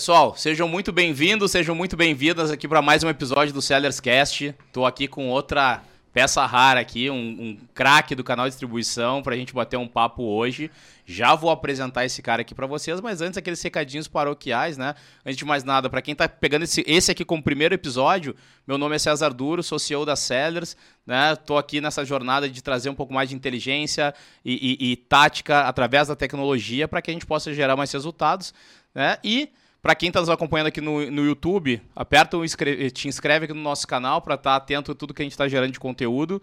Pessoal, sejam muito bem-vindos, sejam muito bem-vindas aqui para mais um episódio do Sellers Cast. Tô aqui com outra peça rara aqui, um, um craque do canal de distribuição para a gente bater um papo hoje. Já vou apresentar esse cara aqui para vocês, mas antes aqueles recadinhos paroquiais, né? Antes de mais nada, para quem está pegando esse, esse aqui como primeiro episódio, meu nome é César Duro, sou CEO da Sellers, né? Tô aqui nessa jornada de trazer um pouco mais de inteligência e, e, e tática através da tecnologia para que a gente possa gerar mais resultados, né? E para quem está nos acompanhando aqui no, no YouTube, aperta o te inscreve aqui no nosso canal para estar tá atento a tudo que a gente está gerando de conteúdo.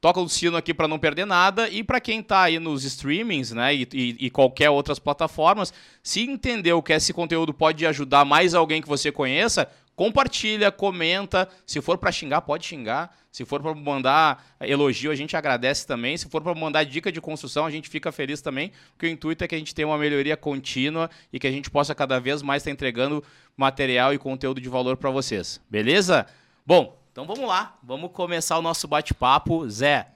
Toca o sino aqui para não perder nada. E para quem está aí nos streamings, né, e, e, e, qualquer outras plataformas, se entendeu que esse conteúdo pode ajudar mais alguém que você conheça, compartilha, comenta. Se for para xingar, pode xingar. Se for para mandar elogio, a gente agradece também. Se for para mandar dica de construção, a gente fica feliz também, porque o intuito é que a gente tenha uma melhoria contínua e que a gente possa cada vez mais estar entregando material e conteúdo de valor para vocês. Beleza? Bom, então vamos lá. Vamos começar o nosso bate-papo. Zé,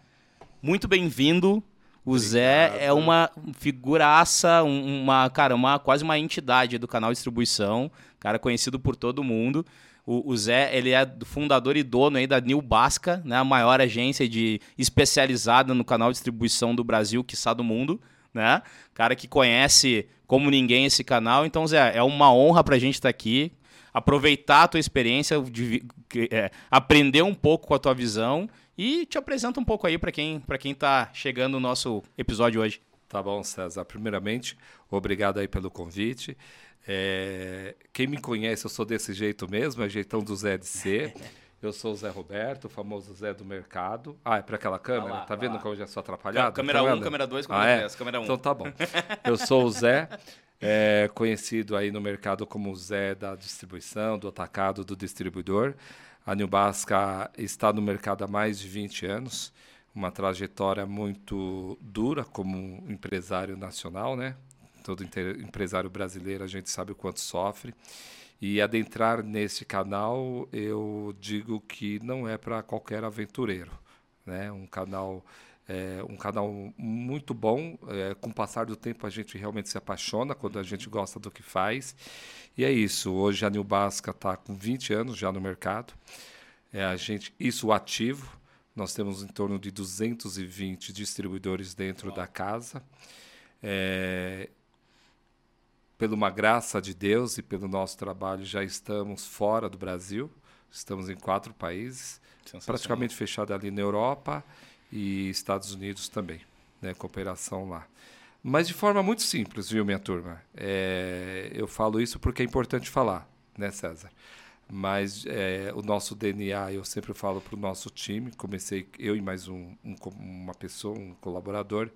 muito bem-vindo. O Obrigado. Zé é uma figuraça, uma, cara, uma, quase uma entidade do canal de distribuição, cara conhecido por todo mundo. O, o, Zé, ele é fundador e dono aí da New Basca, né, a maior agência de especializada no canal de distribuição do Brasil, quiçá do mundo, né? Cara que conhece como ninguém esse canal. Então, Zé, é uma honra pra gente estar tá aqui, aproveitar a tua experiência, de, é, aprender um pouco com a tua visão e te apresenta um pouco aí para quem para quem tá chegando no nosso episódio hoje. Tá bom, César. Primeiramente, obrigado aí pelo convite. É, quem me conhece, eu sou desse jeito mesmo, é jeitão do Zé de ser. Eu sou o Zé Roberto, o famoso Zé do mercado. Ah, é para aquela câmera? Lá, tá vendo lá. como eu já sou atrapalhado? Câmera 1, um, câmera 2, câmera 3, ah, é? câmera 1. Um. Então tá bom. Eu sou o Zé, é, conhecido aí no mercado como o Zé da distribuição, do atacado, do distribuidor. A Nilbasca está no mercado há mais de 20 anos, uma trajetória muito dura como empresário nacional, né? Todo empresário brasileiro a gente sabe o quanto sofre. E adentrar nesse canal, eu digo que não é para qualquer aventureiro, né? Um canal é um canal muito bom. É, com o passar do tempo, a gente realmente se apaixona quando a gente gosta do que faz. E é isso. Hoje a New Basca está com 20 anos já no mercado. É, a gente, isso ativo. Nós temos em torno de 220 distribuidores dentro da casa. É, pela uma graça de Deus e pelo nosso trabalho, já estamos fora do Brasil. Estamos em quatro países, praticamente fechado ali na Europa e Estados Unidos também, né, cooperação lá. Mas de forma muito simples, viu, minha turma? É, eu falo isso porque é importante falar, né, César? Mas é, o nosso DNA, eu sempre falo para o nosso time, comecei eu e mais um, um, uma pessoa, um colaborador,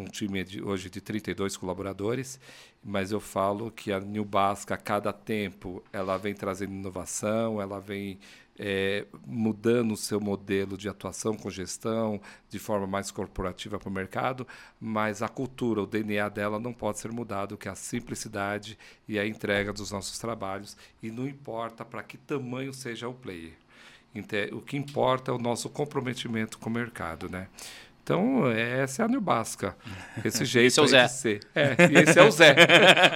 um time de, hoje de 32 colaboradores, mas eu falo que a New Basca, a cada tempo, ela vem trazendo inovação, ela vem é, mudando o seu modelo de atuação com gestão de forma mais corporativa para o mercado, mas a cultura, o DNA dela não pode ser mudado, que é a simplicidade e a entrega dos nossos trabalhos, e não importa para que tamanho seja o player. O que importa é o nosso comprometimento com o mercado, né? Então, essa é a Nilbasca. Esse jeito esse é o Zé. de ser. É, e esse é o Zé.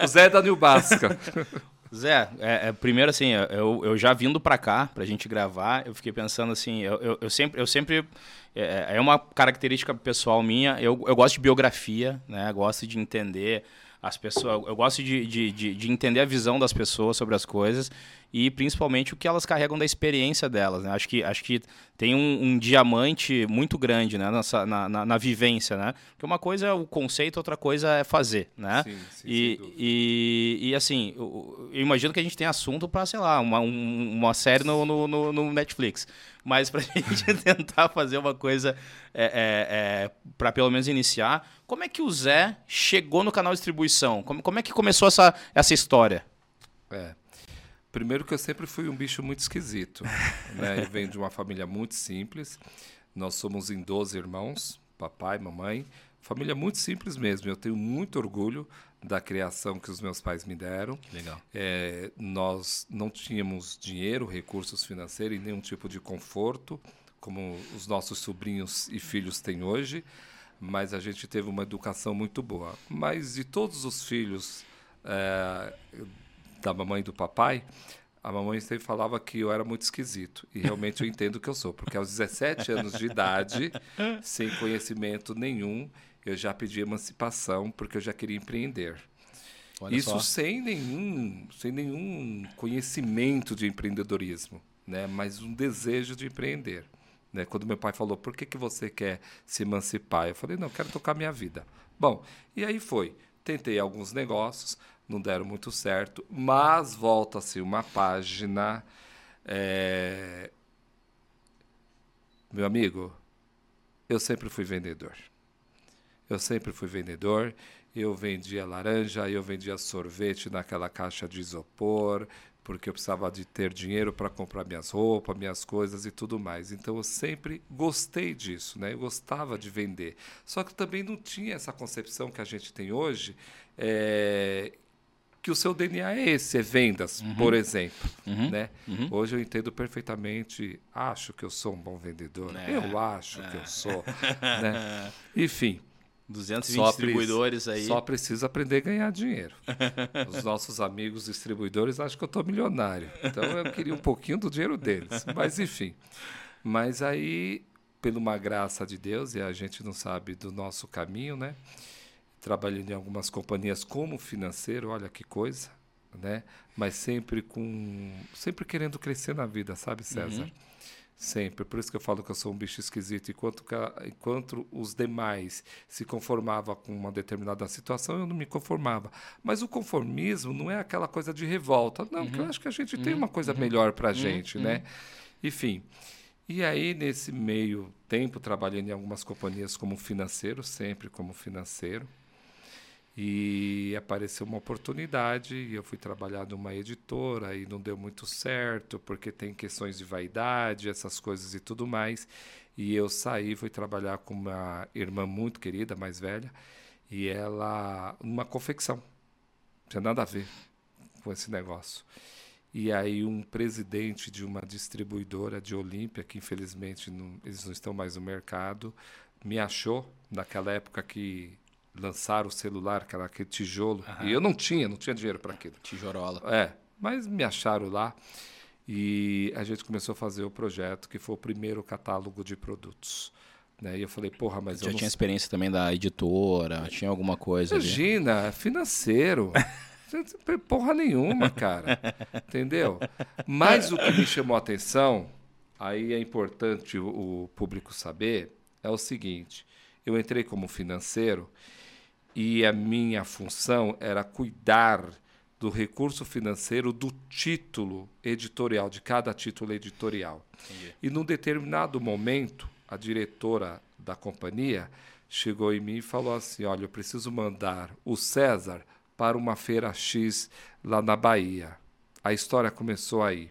o Zé da Nilbasca. Zé, é, é, primeiro assim, eu, eu já vindo para cá, pra gente gravar, eu fiquei pensando assim, eu, eu, eu sempre, eu sempre é, é, uma característica pessoal minha, eu, eu gosto de biografia, né, gosto de entender as pessoas, eu gosto de, de, de, de entender a visão das pessoas sobre as coisas e principalmente o que elas carregam da experiência delas. Né? Acho, que, acho que tem um, um diamante muito grande né? Nessa, na, na, na, vivência. Né? Porque uma coisa é o conceito, outra coisa é fazer. Né? Sim, sim, e, e, e, assim, eu, eu, imagino que a gente tem assunto para, sei lá, uma, um, uma série no, no, no, no Netflix. Mas para a gente tentar fazer uma coisa é, é, é para pelo menos iniciar, como é que o Zé chegou no canal de distribuição? Como, como é que começou essa, essa história? É. Primeiro que eu sempre fui um bicho muito esquisito. né? Eu venho de uma família muito simples. Nós somos em 12 irmãos, papai, mamãe. Família muito simples mesmo. Eu tenho muito orgulho da criação que os meus pais me deram. Legal. É, nós não tínhamos dinheiro, recursos financeiros e nenhum tipo de conforto, como os nossos sobrinhos e filhos têm hoje, mas a gente teve uma educação muito boa. Mas de todos os filhos é, da mamãe e do papai, a mamãe sempre falava que eu era muito esquisito. E realmente eu entendo que eu sou, porque aos 17 anos de idade, sem conhecimento nenhum, eu já pedi emancipação porque eu já queria empreender. Olha Isso sem nenhum, sem nenhum conhecimento de empreendedorismo, né? mas um desejo de empreender. Né? Quando meu pai falou, por que, que você quer se emancipar? Eu falei, não, eu quero tocar minha vida. Bom, e aí foi. Tentei alguns negócios, não deram muito certo, mas volta-se uma página. É... Meu amigo, eu sempre fui vendedor. Eu sempre fui vendedor. Eu vendia laranja, eu vendia sorvete naquela caixa de isopor, porque eu precisava de ter dinheiro para comprar minhas roupas, minhas coisas e tudo mais. Então eu sempre gostei disso, né? Eu gostava de vender. Só que também não tinha essa concepção que a gente tem hoje, é, que o seu DNA é esse, é vendas, uhum. por exemplo, uhum. né? Uhum. Hoje eu entendo perfeitamente, acho que eu sou um bom vendedor, é. eu acho é. que eu sou, né? Enfim, 220 só distribuidores aí. Só precisa aprender a ganhar dinheiro. Os nossos amigos distribuidores acham que eu estou milionário. Então eu queria um pouquinho do dinheiro deles. Mas enfim. Mas aí, pela uma graça de Deus, e a gente não sabe do nosso caminho, né? Trabalhando em algumas companhias como financeiro, olha que coisa, né? Mas sempre com. sempre querendo crescer na vida, sabe, César? Uhum. Sempre. Por isso que eu falo que eu sou um bicho esquisito. Enquanto, enquanto os demais se conformavam com uma determinada situação, eu não me conformava. Mas o conformismo não é aquela coisa de revolta. Não, uhum. eu acho que a gente uhum. tem uma coisa uhum. melhor para a uhum. gente, né? Uhum. Enfim. E aí, nesse meio tempo, trabalhando em algumas companhias como financeiro, sempre como financeiro. E apareceu uma oportunidade e eu fui trabalhar numa editora e não deu muito certo, porque tem questões de vaidade, essas coisas e tudo mais. E eu saí, fui trabalhar com uma irmã muito querida, mais velha, e ela numa confecção. Não tinha nada a ver com esse negócio. E aí um presidente de uma distribuidora de Olímpia, que infelizmente não, eles não estão mais no mercado, me achou naquela época que lançaram o celular, que era aquele tijolo. Uhum. E eu não tinha, não tinha dinheiro para aquilo. Tijorola. É, mas me acharam lá. E a gente começou a fazer o projeto, que foi o primeiro catálogo de produtos. Né? E eu falei, porra, mas Já eu tinha experiência também da editora, tinha alguma coisa Imagina, ali. financeiro. porra nenhuma, cara. Entendeu? Mas o que me chamou a atenção, aí é importante o público saber, é o seguinte. Eu entrei como financeiro e a minha função era cuidar do recurso financeiro do título editorial, de cada título editorial. Entendi. E num determinado momento, a diretora da companhia chegou em mim e falou assim: Olha, eu preciso mandar o César para uma feira X lá na Bahia. A história começou aí.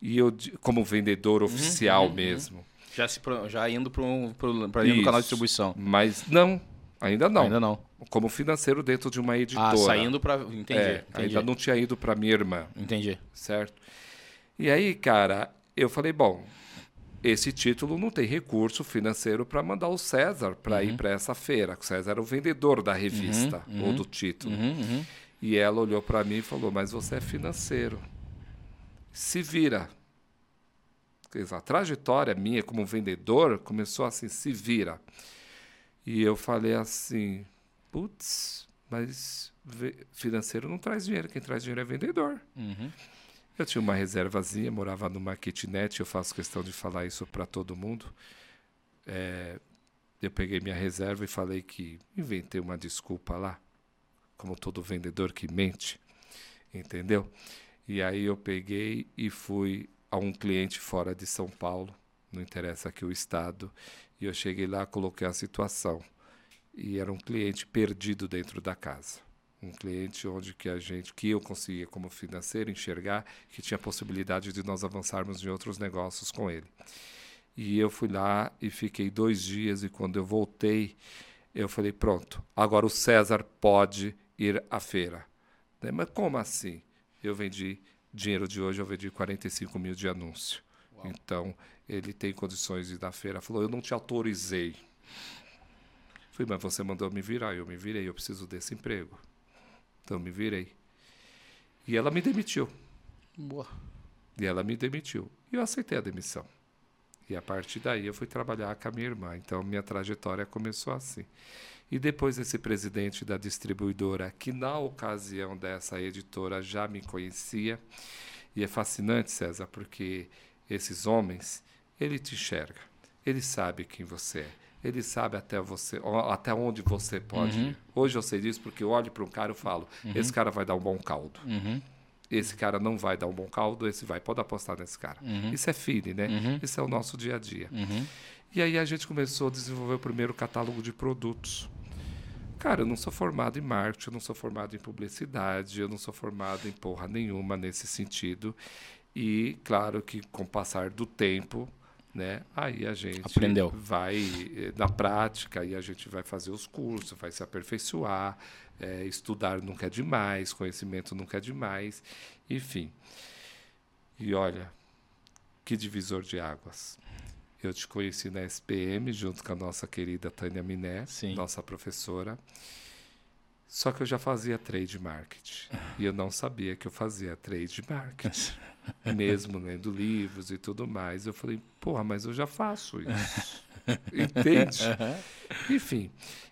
E eu, como vendedor uhum, oficial uhum, mesmo. Uhum. Já, se, já indo para um, um canal de distribuição. Mas não, Ainda não. Ainda não. Como financeiro dentro de uma editora. Ah, saindo para. Entendi, é, entendi, Ainda não tinha ido para minha irmã. Entendi. Certo? E aí, cara, eu falei: bom, esse título não tem recurso financeiro para mandar o César para uhum. ir para essa feira. O César era o vendedor da revista uhum, ou uhum, do título. Uhum, uhum. E ela olhou para mim e falou: mas você é financeiro. Se vira. A trajetória minha como vendedor começou assim: se vira. E eu falei assim: putz, mas financeiro não traz dinheiro, quem traz dinheiro é vendedor. Uhum. Eu tinha uma reservazinha, morava numa kitnet, eu faço questão de falar isso para todo mundo. É, eu peguei minha reserva e falei que inventei uma desculpa lá, como todo vendedor que mente, entendeu? E aí eu peguei e fui a um cliente fora de São Paulo, não interessa aqui o estado, e eu cheguei lá, coloquei a situação. E era um cliente perdido dentro da casa. Um cliente onde que a gente, que eu conseguia como financeiro enxergar que tinha possibilidade de nós avançarmos em outros negócios com ele. E eu fui lá e fiquei dois dias e quando eu voltei, eu falei, pronto, agora o César pode ir à feira. Mas como assim? Eu vendi, dinheiro de hoje eu vendi 45 mil de anúncio. Uau. Então, ele tem condições de ir na feira. Falou, eu não te autorizei. Falei, mas você mandou me virar. Eu me virei, eu preciso desse emprego. Então, me virei. E ela me demitiu. Boa. E ela me demitiu. E eu aceitei a demissão. E a partir daí eu fui trabalhar com a minha irmã. Então minha trajetória começou assim. E depois esse presidente da distribuidora, que na ocasião dessa editora já me conhecia, e é fascinante, César, porque esses homens, ele te enxerga, ele sabe quem você é, ele sabe até você, até onde você pode Uhum. ir. Hoje eu sei disso porque eu olho para um cara e falo, esse cara vai dar um bom caldo. Uhum. Esse cara não vai dar um bom caldo, esse vai. Pode apostar nesse cara. Isso é feeling, né? Isso é o nosso dia a dia. Uhum. E aí a gente começou a desenvolver o primeiro catálogo de produtos. Cara, eu não sou formado em marketing, eu não sou formado em publicidade, eu não sou formado em porra nenhuma nesse sentido. E claro que com o passar do tempo, né, aí a gente Aprendeu. vai eh, na prática e a gente vai fazer os cursos, vai se aperfeiçoar, eh, estudar nunca é demais, conhecimento nunca é demais, enfim. E olha, que divisor de águas. Eu te conheci na SPM junto com a nossa querida Tânia Miné, Sim. nossa professora. Só que eu já fazia trade marketing. E eu não sabia que eu fazia trade marketing. Mesmo lendo livros e tudo mais. Eu falei, porra, mas eu já faço isso. Entende? Enfim.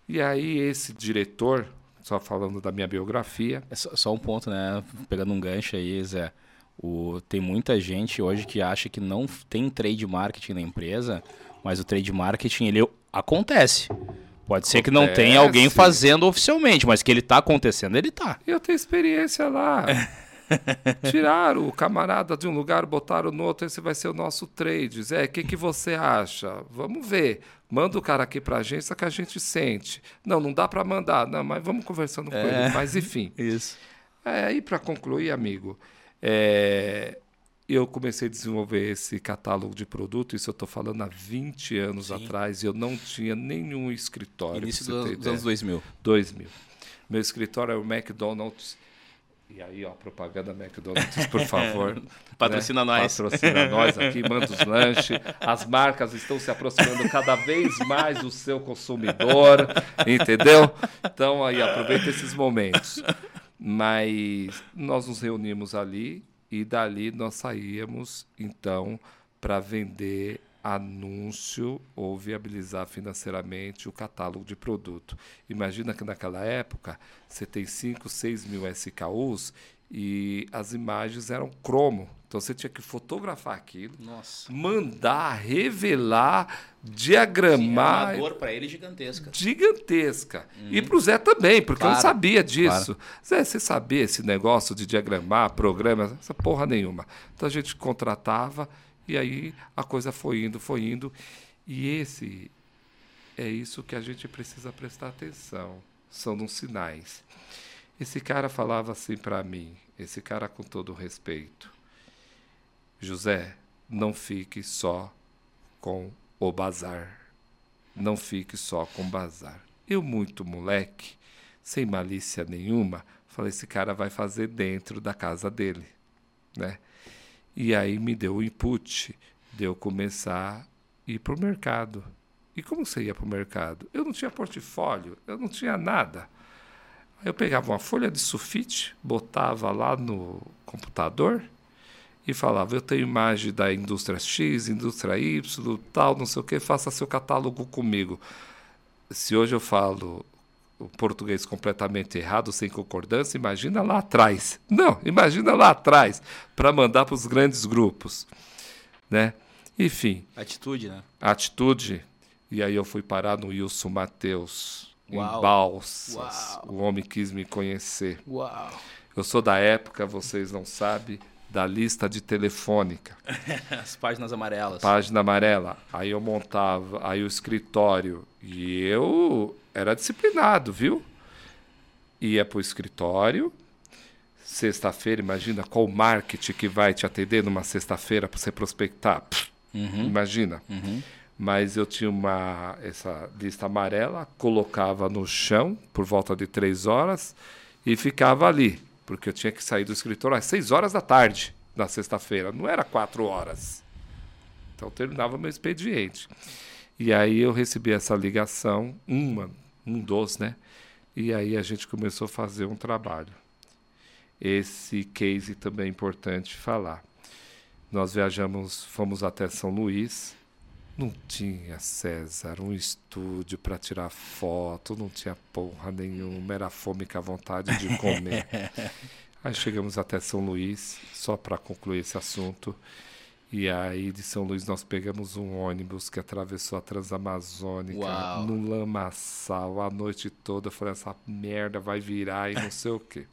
E aí esse diretor, só falando da minha biografia, É só, só um ponto, né? Pegando um gancho aí, Zé. O, tem muita gente hoje que acha que não tem trade marketing na empresa, mas o trade marketing ele acontece. Pode ser que não tenha alguém fazendo oficialmente, mas que ele tá acontecendo, ele tá. Eu tenho experiência lá. Tiraram o camarada de um lugar, botaram no outro, esse vai ser o nosso trade. Zé, o que, que você acha? Vamos ver. Manda o cara aqui pra agência que a gente sente. Não, não dá pra mandar. Não, mas vamos conversando com ele. Mas enfim. Isso. É, aí para concluir, amigo, é, eu comecei a desenvolver esse catálogo de produto, isso eu estou falando há 20 anos Sim. atrás, e eu não tinha nenhum escritório. Início você dos, anos 2000. 2000. Meu escritório é o McDonald's. E aí, ó, propaganda McDonald's, por favor. Patrocina né? nós. Patrocina nós aqui, manda os lanches. As marcas estão se aproximando cada vez mais do seu consumidor, entendeu? Então, aí, aproveita esses momentos. Mas nós nos reunimos ali e dali nós saíamos, então, para vender anúncio ou viabilizar financeiramente o catálogo de produto. Imagina que naquela época você tem 5, 6 mil SKUs e as imagens eram cromo. Então você tinha que fotografar aquilo, Nossa. mandar, revelar, diagramar para ele gigantesca. gigantesca. E para o Zé também, porque eu Claro, não sabia disso. Zé, você sabia esse negócio de diagramar, programa, essa porra nenhuma. Então a gente contratava e aí a coisa foi indo, foi indo. E esse é isso que a gente precisa prestar atenção. São uns sinais. Esse cara falava assim para mim, esse cara com todo o respeito. José, não fique só com o bazar. Não fique só com bazar. Eu, muito moleque, sem malícia nenhuma, falei: esse cara vai fazer dentro da casa dele. Né? E aí me deu o input de eu começar a ir para o mercado. E como você ia para o mercado? Eu não tinha portfólio, eu não tinha nada. Aí eu pegava uma folha de sulfite, botava lá no computador e falava: Eu tenho imagem da indústria X, indústria Y, tal, não sei o que, faça seu catálogo comigo. Se hoje eu falo o português completamente errado, sem concordância, imagina lá atrás. Não, imagina lá atrás, para mandar para os grandes grupos. Né? Enfim, Atitude, né? atitude. E aí eu fui parar no Wilson Matheus, em. Balsas. Uau. O homem quis me conhecer. Uau. Eu sou da época, vocês não sabem, da lista de telefônica. As páginas amarelas. Página amarela. Aí eu montava, aí o escritório. E eu era disciplinado, viu? Ia pro escritório. Sexta-feira, imagina qual marketing que vai te atender numa sexta-feira para você prospectar. Pff, Imagina. Mas eu tinha uma essa lista amarela, colocava no chão por volta de três horas e ficava ali, porque eu tinha que sair do escritório às seis horas da tarde na sexta-feira, não era quatro horas. Então terminava meu expediente. E aí eu recebi essa ligação, uma, um dos, né? E aí a gente começou a fazer um trabalho. esse case também é importante falar. Nós viajamos, fomos até São Luís. Não tinha, César, um estúdio para tirar foto, não tinha porra nenhuma, era fome com a vontade de comer. aí chegamos até São Luís, só para concluir esse assunto. E aí de São Luís nós pegamos um ônibus que atravessou a Transamazônica Uau. no lamaçal a noite toda. Eu falei, essa merda vai virar e não sei o quê.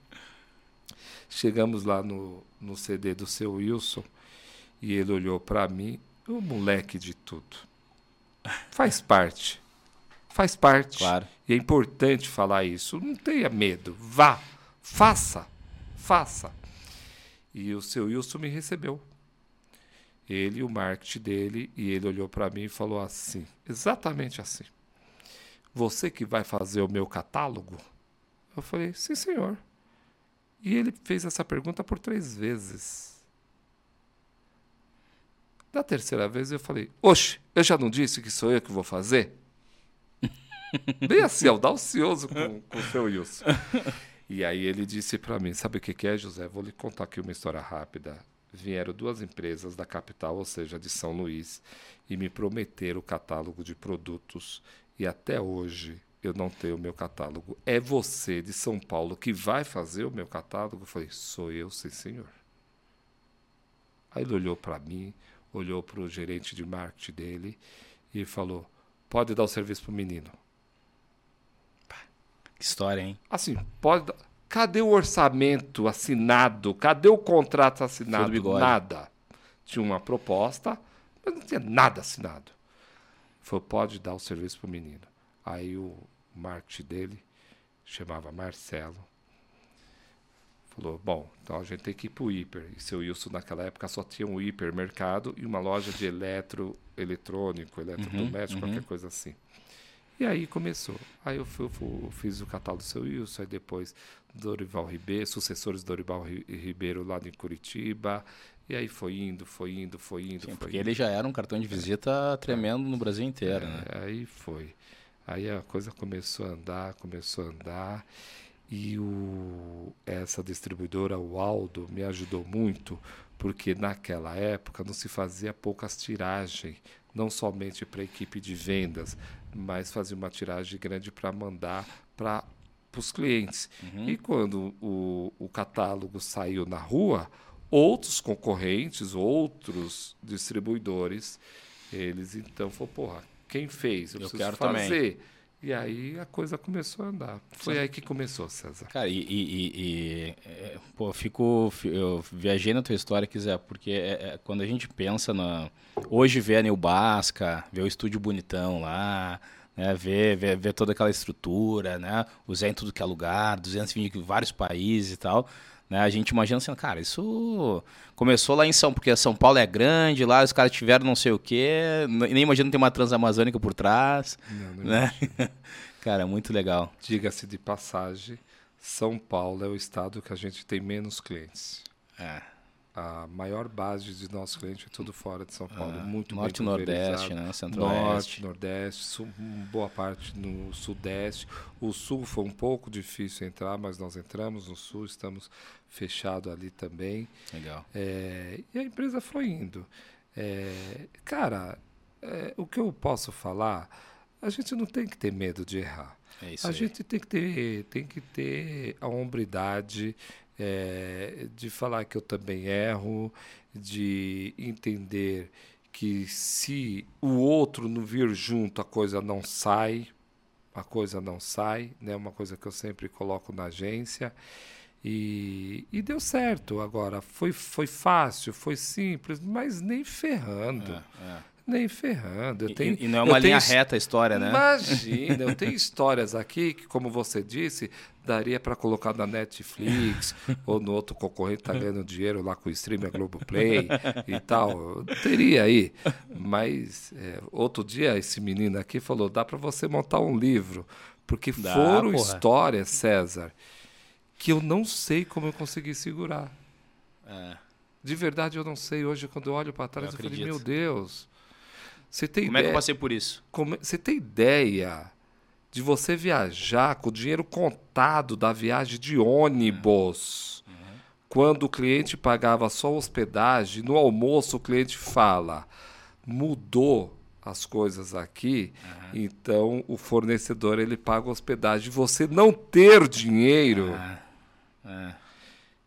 Chegamos lá no, no CD do seu Wilson e ele olhou para mim, o moleque de tudo. Faz parte. Faz parte. Claro. E é importante falar isso. Não tenha medo. Vá. Faça. Faça. E o seu Wilson me recebeu. Ele, o marketing dele, e ele olhou para mim e falou assim, exatamente assim. Você que vai fazer o meu catálogo? Eu falei, sim, senhor. E ele fez essa pergunta por três vezes. Da terceira vez eu falei, oxe, eu já não disse que sou eu que vou fazer? Bem assim, audacioso com, com o seu Wilson. E aí ele disse para mim, sabe o que, que é, José? Vou lhe contar aqui uma história rápida. Vieram duas empresas da capital, ou seja, de São Luís, e me prometeram o catálogo de produtos. E até hoje eu não tenho o meu catálogo. É você de São Paulo que vai fazer o meu catálogo? Eu falei, sou eu, sim, senhor. Aí ele olhou para mim, olhou para o gerente de marketing dele e falou: pode dar o serviço para o menino. Que história, hein? Assim, pode. Cadê o orçamento assinado? Cadê o contrato assinado? Nada. Tinha uma proposta, mas não tinha nada assinado. Falou, pode dar o serviço para o menino. Aí o marketing dele, chamava Marcelo, falou, bom, então a gente tem que ir para o hiper. E seu Wilson, naquela época, só tinha um hipermercado e uma loja de eletroeletrônico, eletrodoméstico, uhum. qualquer coisa assim. E aí começou. Aí eu, fui- fui- fiz o catálogo do seu Wilson, aí depois Dorival Ribeiro, sucessores do Dorival Ri- Ribeiro lá em Curitiba. E aí foi indo, foi indo, foi indo. Sim, foi porque indo. ele já era um cartão de visita tremendo no Brasil inteiro, né? É, Aí foi. Aí a coisa começou a andar, começou a andar. E o, essa distribuidora, o Aldo, me ajudou muito, porque naquela época não se fazia poucas tiragens, não somente para a equipe de vendas, mas fazia uma tiragem grande para mandar para os clientes. E quando o, o catálogo saiu na rua, outros concorrentes, outros distribuidores, eles então falaram, porra, quem fez? Eu, Eu quero também. E aí a coisa começou a andar. Foi aí que começou, César. Cara, e, e- e- é, pô, fico, fi- eu viajei na tua história, quiser, porque é- é, quando a gente pensa na, hoje vê a Neubasca, vê o estúdio bonitão lá, né, vê, vê toda aquela estrutura, né, Zé em tudo que é lugar, 220 em vários países e tal, né, a gente imagina assim, cara, isso começou lá em São, porque São Paulo é grande, lá os caras tiveram não sei o quê, nem imagino ter uma transamazônica por trás, Não, não né, cara, muito legal. Diga-se de passagem, São Paulo é o estado que a gente tem menos clientes. É. A maior base de nossos clientes é tudo fora de São Paulo. Ah, muito Norte e bem Nordeste, pulverizado. né? Centro-Oeste. Norte, Nordeste, sul, boa parte no Sudeste. O Sul foi um pouco difícil entrar, mas nós entramos no Sul, estamos fechados ali também. Legal. É, e a empresa foi indo. É, cara, é, o que eu posso falar, a gente não tem que ter medo de errar. É isso a aí. gente tem que ter, tem que ter a hombridade é, de falar que eu também erro, de entender que se o outro não vir junto, a coisa não sai, a coisa não sai, né? Uma coisa que eu sempre coloco na agência. E, e deu certo. Agora, foi, foi fácil, foi simples, mas nem ferrando. É, é. Nem ferrando. Eu E- tenho, e, não é uma linha reta a história, né? Imagina, eu tenho histórias aqui que, como você disse, daria para colocar na Netflix ou no outro concorrente que tá ganhando dinheiro lá com o stream, a Globoplay e tal. Teria aí. Mas é, outro dia esse menino aqui falou: dá para você montar um livro. Porque Dá, foram porra. histórias, César, que eu não sei como eu consegui segurar. É. De verdade, eu não sei. Hoje, quando eu olho para trás, Eu eu, falei: meu Deus. Você tem Como é que eu ideia? passei por isso? Como- Você tem ideia de você viajar com o dinheiro contado da viagem de ônibus? quando o cliente pagava só hospedagem, no almoço o cliente fala: mudou as coisas aqui, uhum. então o fornecedor ele paga hospedagem. Você não ter dinheiro. Uhum.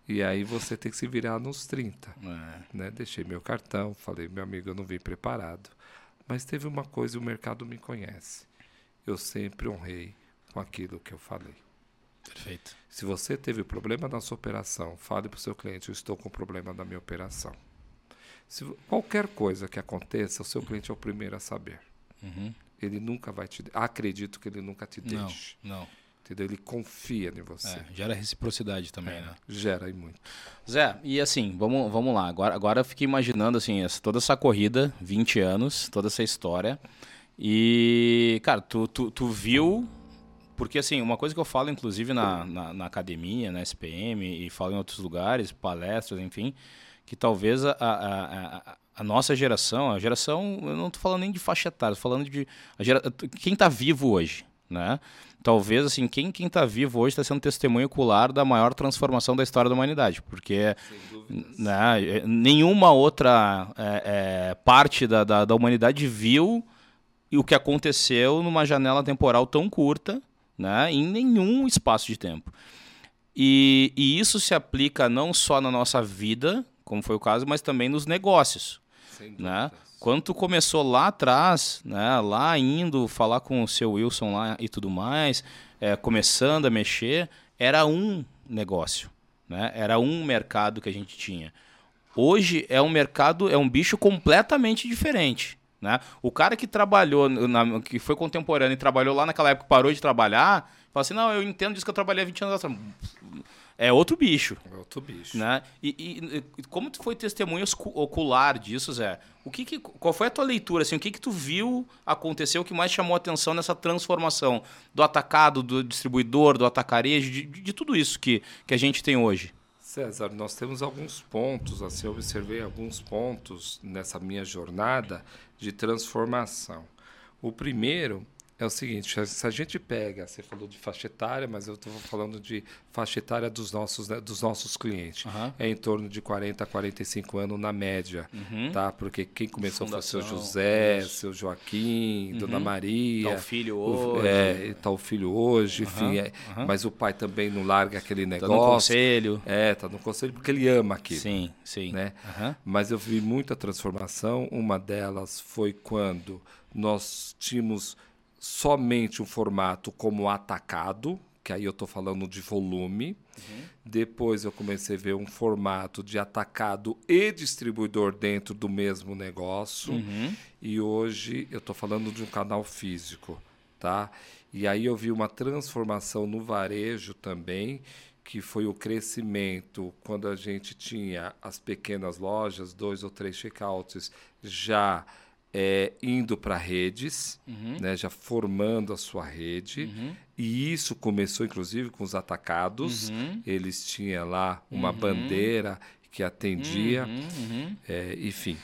E aí você tem que se virar nos 30. É. Né? Deixei meu cartão, falei, meu amigo, eu não vim preparado. Mas teve uma coisa, o mercado me conhece. Eu sempre honrei com aquilo que eu falei. Perfeito. Se você teve problema na sua operação, fale para o seu cliente, eu estou com problema na minha operação. Se, qualquer coisa que aconteça, o seu cliente é o primeiro a saber. Uhum. Ele nunca vai te... Acredito que ele nunca te deixe. Não, não. Entendeu? Ele confia em você. É, gera reciprocidade também, é, né? Gera e muito. Zé, e assim, vamos, vamos lá. Agora, agora eu fiquei imaginando assim, essa, toda essa corrida, 20 anos, toda essa história. E, cara, tu, tu, tu viu. Porque, assim, uma coisa que eu falo, inclusive, na, na, na academia, na SPM, e falo em outros lugares, palestras, enfim, que talvez a, a, a, a nossa geração, a geração, eu não estou falando nem de faixa etária, estou falando de. Gera, quem está vivo hoje, né? Talvez assim quem quem está vivo hoje está sendo testemunho ocular da maior transformação da história da humanidade porque né, nenhuma outra é, é, parte da, da, da, humanidade viu o que aconteceu numa janela temporal tão curta né, em nenhum espaço de tempo. E, e isso se aplica não só na nossa vida como foi o caso mas também nos negócios né? Quando tu começou lá atrás, né, lá indo falar com o seu Wilson lá e tudo mais, é, começando a mexer, era um negócio, né? Era um mercado que a gente tinha. Hoje é um mercado, é um bicho completamente diferente. Né? O cara que trabalhou, na, que foi contemporâneo e trabalhou lá naquela época, parou de trabalhar, fala assim: não, eu entendo disso que eu trabalhei há 20 anos atrás é outro bicho. É outro bicho. Né? E, e, como tu foi testemunho ocular disso, Zé? O que, que qual foi a tua leitura? Assim, o que, que tu viu acontecer? O que mais chamou a atenção nessa transformação do atacado, do distribuidor, do atacarejo, de, de, de tudo isso que, que a gente tem hoje? César, nós temos alguns pontos, assim, eu observei alguns pontos nessa minha jornada de transformação. O primeiro é o seguinte, se a gente pega, você falou de faixa etária, mas eu estou falando de faixa etária dos nossos, né, dos nossos clientes. Uhum. É em torno de 40 a 45 anos na média, uhum. tá? Porque quem começou Fundação, foi o seu José, isso. seu Joaquim, uhum. Dona Maria. Tá o filho hoje. É, tá o filho hoje, enfim. É, mas o pai também não larga aquele negócio. Tá no conselho. É, tá no conselho porque ele ama aquilo. Sim, sim. Né? Mas eu vi muita transformação. Uma delas foi quando nós tínhamos somente um formato como atacado, que aí eu estou falando de volume. Uhum. Depois eu comecei a ver um formato de atacado e distribuidor dentro do mesmo negócio. Uhum. E hoje eu estou falando de um canal físico, tá? E aí eu vi uma transformação no varejo também, que foi o crescimento quando a gente tinha as pequenas lojas, dois ou três checkouts já é, indo para redes, uhum. né, já formando a sua rede. Uhum. E isso começou, inclusive, com os atacados. Uhum. Eles tinham lá uma uhum. bandeira que atendia, uhum, uhum. é, enfim.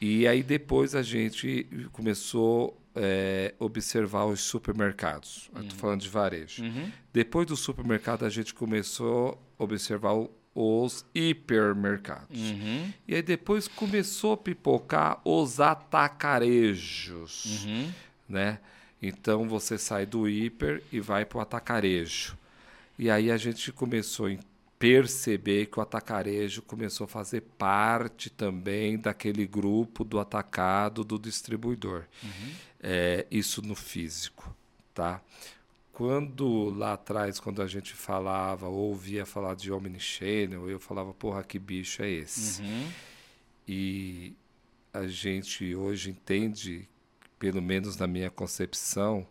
E aí depois a gente começou a é, observar os supermercados. Estou falando de varejo. Depois do supermercado, a gente começou a observar o os hipermercados. Uhum. E aí depois começou a pipocar os atacarejos, uhum. né? Então você sai do hiper e vai para o atacarejo. E aí a gente começou a perceber que o atacarejo começou a fazer parte também daquele grupo do atacado do distribuidor. Uhum. É, isso no físico, tá? Quando lá atrás, quando a gente falava, ou ouvia falar de Omnichannel, eu falava, porra, que bicho é esse? Uhum. E a gente hoje entende, pelo menos na minha concepção,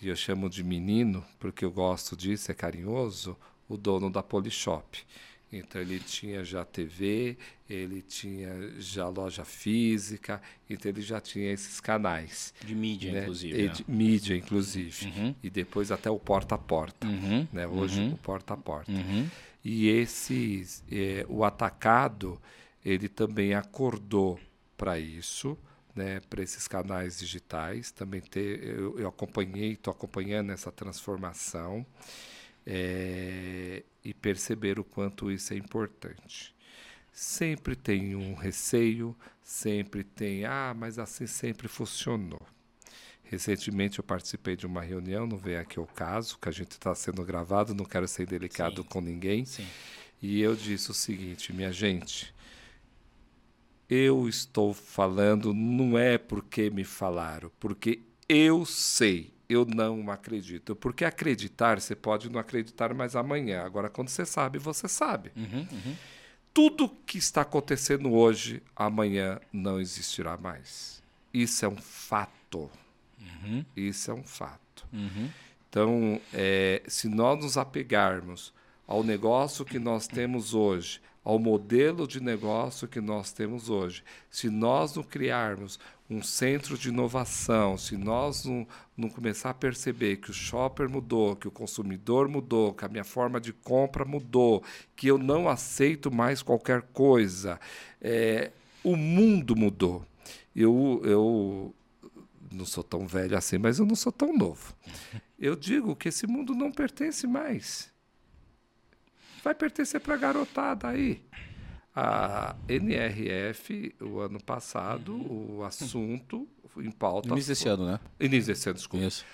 e eu chamo de menino, porque eu gosto disso, é carinhoso, o dono da Polishop. Então ele tinha já TV, ele tinha já loja física, então ele já tinha esses canais. De mídia, né? inclusive. E né? de mídia, inclusive. Uhum. E depois até o porta a porta. Uhum. Né? Hoje uhum. o porta a porta. E esses, é, o atacado, ele também acordou para isso. Né, para esses canais digitais também ter eu, eu acompanhei estou acompanhando essa transformação é, e perceber o quanto isso é importante. Sempre tem um receio, sempre tem, ah, mas assim sempre funcionou. Recentemente eu participei de uma reunião, não vem aqui o caso, que a gente está sendo gravado, não quero ser delicado Sim. com ninguém. Sim. E eu disse o seguinte, minha gente, eu estou falando não é porque me falaram, porque eu sei, eu não acredito. Porque acreditar, você pode não acreditar mais amanhã. Agora, quando você sabe, você sabe. Uhum, uhum. Tudo que está acontecendo hoje, amanhã não existirá mais. Isso é um fato. Uhum. Isso é um fato. Uhum. Então, é, se nós nos apegarmos ao negócio que nós temos hoje, ao modelo de negócio que nós temos hoje, se nós não criarmos um centro de inovação, se nós não, não começar a perceber que o shopper mudou, que o consumidor mudou, que a minha forma de compra mudou, que eu não aceito mais qualquer coisa, é, o mundo mudou. Eu, eu não sou tão velho assim, mas eu não sou tão novo. Eu digo que esse mundo não pertence mais. Vai pertencer para a garotada aí. A NRF, o ano passado, o assunto em pauta. Início desse ano, né? Início desse ano, desculpa. Isso.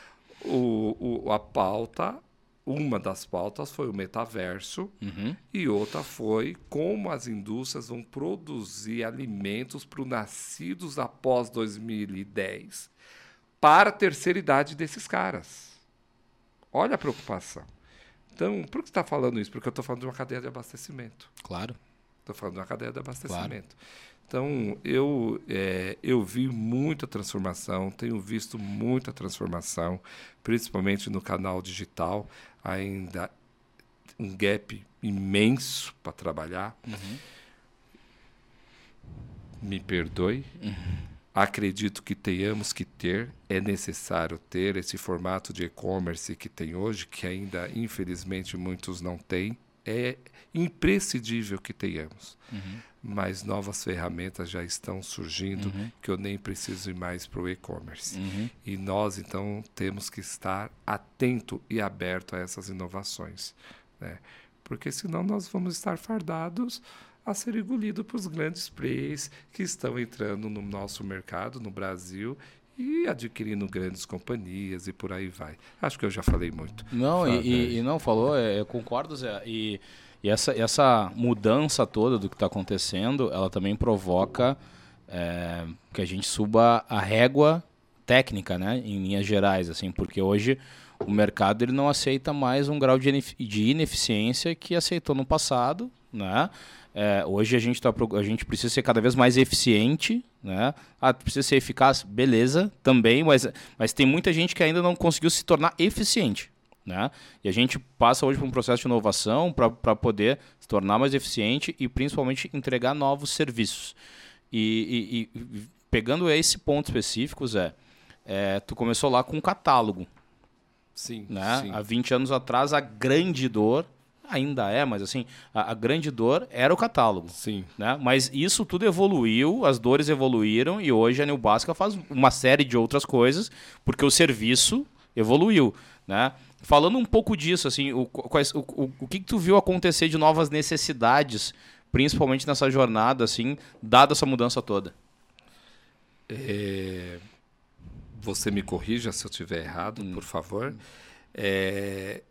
O, o, a pauta, uma das pautas foi o metaverso Uhum. e outra foi como as indústrias vão produzir alimentos para os nascidos após 2010 para a terceira idade desses caras. Olha a preocupação. Então, por que você está falando isso? Porque eu estou falando de uma cadeia de abastecimento. Claro. Estou falando de uma cadeia de abastecimento. Então, eu, é, eu vi muita transformação, tenho visto muita transformação, principalmente no canal digital, ainda um gap imenso para trabalhar. Me perdoe. Acredito que tenhamos que ter, é necessário ter esse formato de e-commerce que tem hoje, que ainda, infelizmente, muitos não têm. É imprescindível que tenhamos. Mas novas ferramentas já estão surgindo que eu nem preciso ir mais para o e-commerce. Uhum. E nós, então, temos que estar atento e aberto a essas inovações. Né? Porque senão nós vamos estar fardados a ser engolido por os grandes players que estão entrando no nosso mercado, no Brasil, e adquirindo grandes companhias e por aí vai. Acho que eu já falei muito. Não, e, e- e não falou, é, eu concordo, Zé. E, e essa, essa mudança toda do que está acontecendo, ela também provoca é, que a gente suba a régua técnica, né, em linhas gerais, assim, porque hoje o mercado ele não aceita mais um grau de, inef- de ineficiência que aceitou no passado, né? É, hoje a gente, tá, a gente precisa ser cada vez mais eficiente, né? Ah, precisa ser eficaz, beleza, também, mas, mas tem muita gente que ainda não conseguiu se tornar eficiente. Né? E a gente passa hoje por um processo de inovação para poder se tornar mais eficiente e principalmente entregar novos serviços. E, e- e pegando esse ponto específico, Zé, é, tu começou lá com um catálogo. Sim, Né? Há 20 anos atrás, a grande dor, ainda é, mas assim, a, a grande dor era o catálogo. Sim. Né? Mas isso tudo evoluiu, as dores evoluíram e hoje a New Basca faz uma série de outras coisas porque o serviço evoluiu, né? Falando um pouco disso, assim, o, quais, o, o, o que, que tu viu acontecer de novas necessidades, principalmente nessa jornada, assim, dada essa mudança toda? É, Você me corrija se eu estiver errado, por favor. É,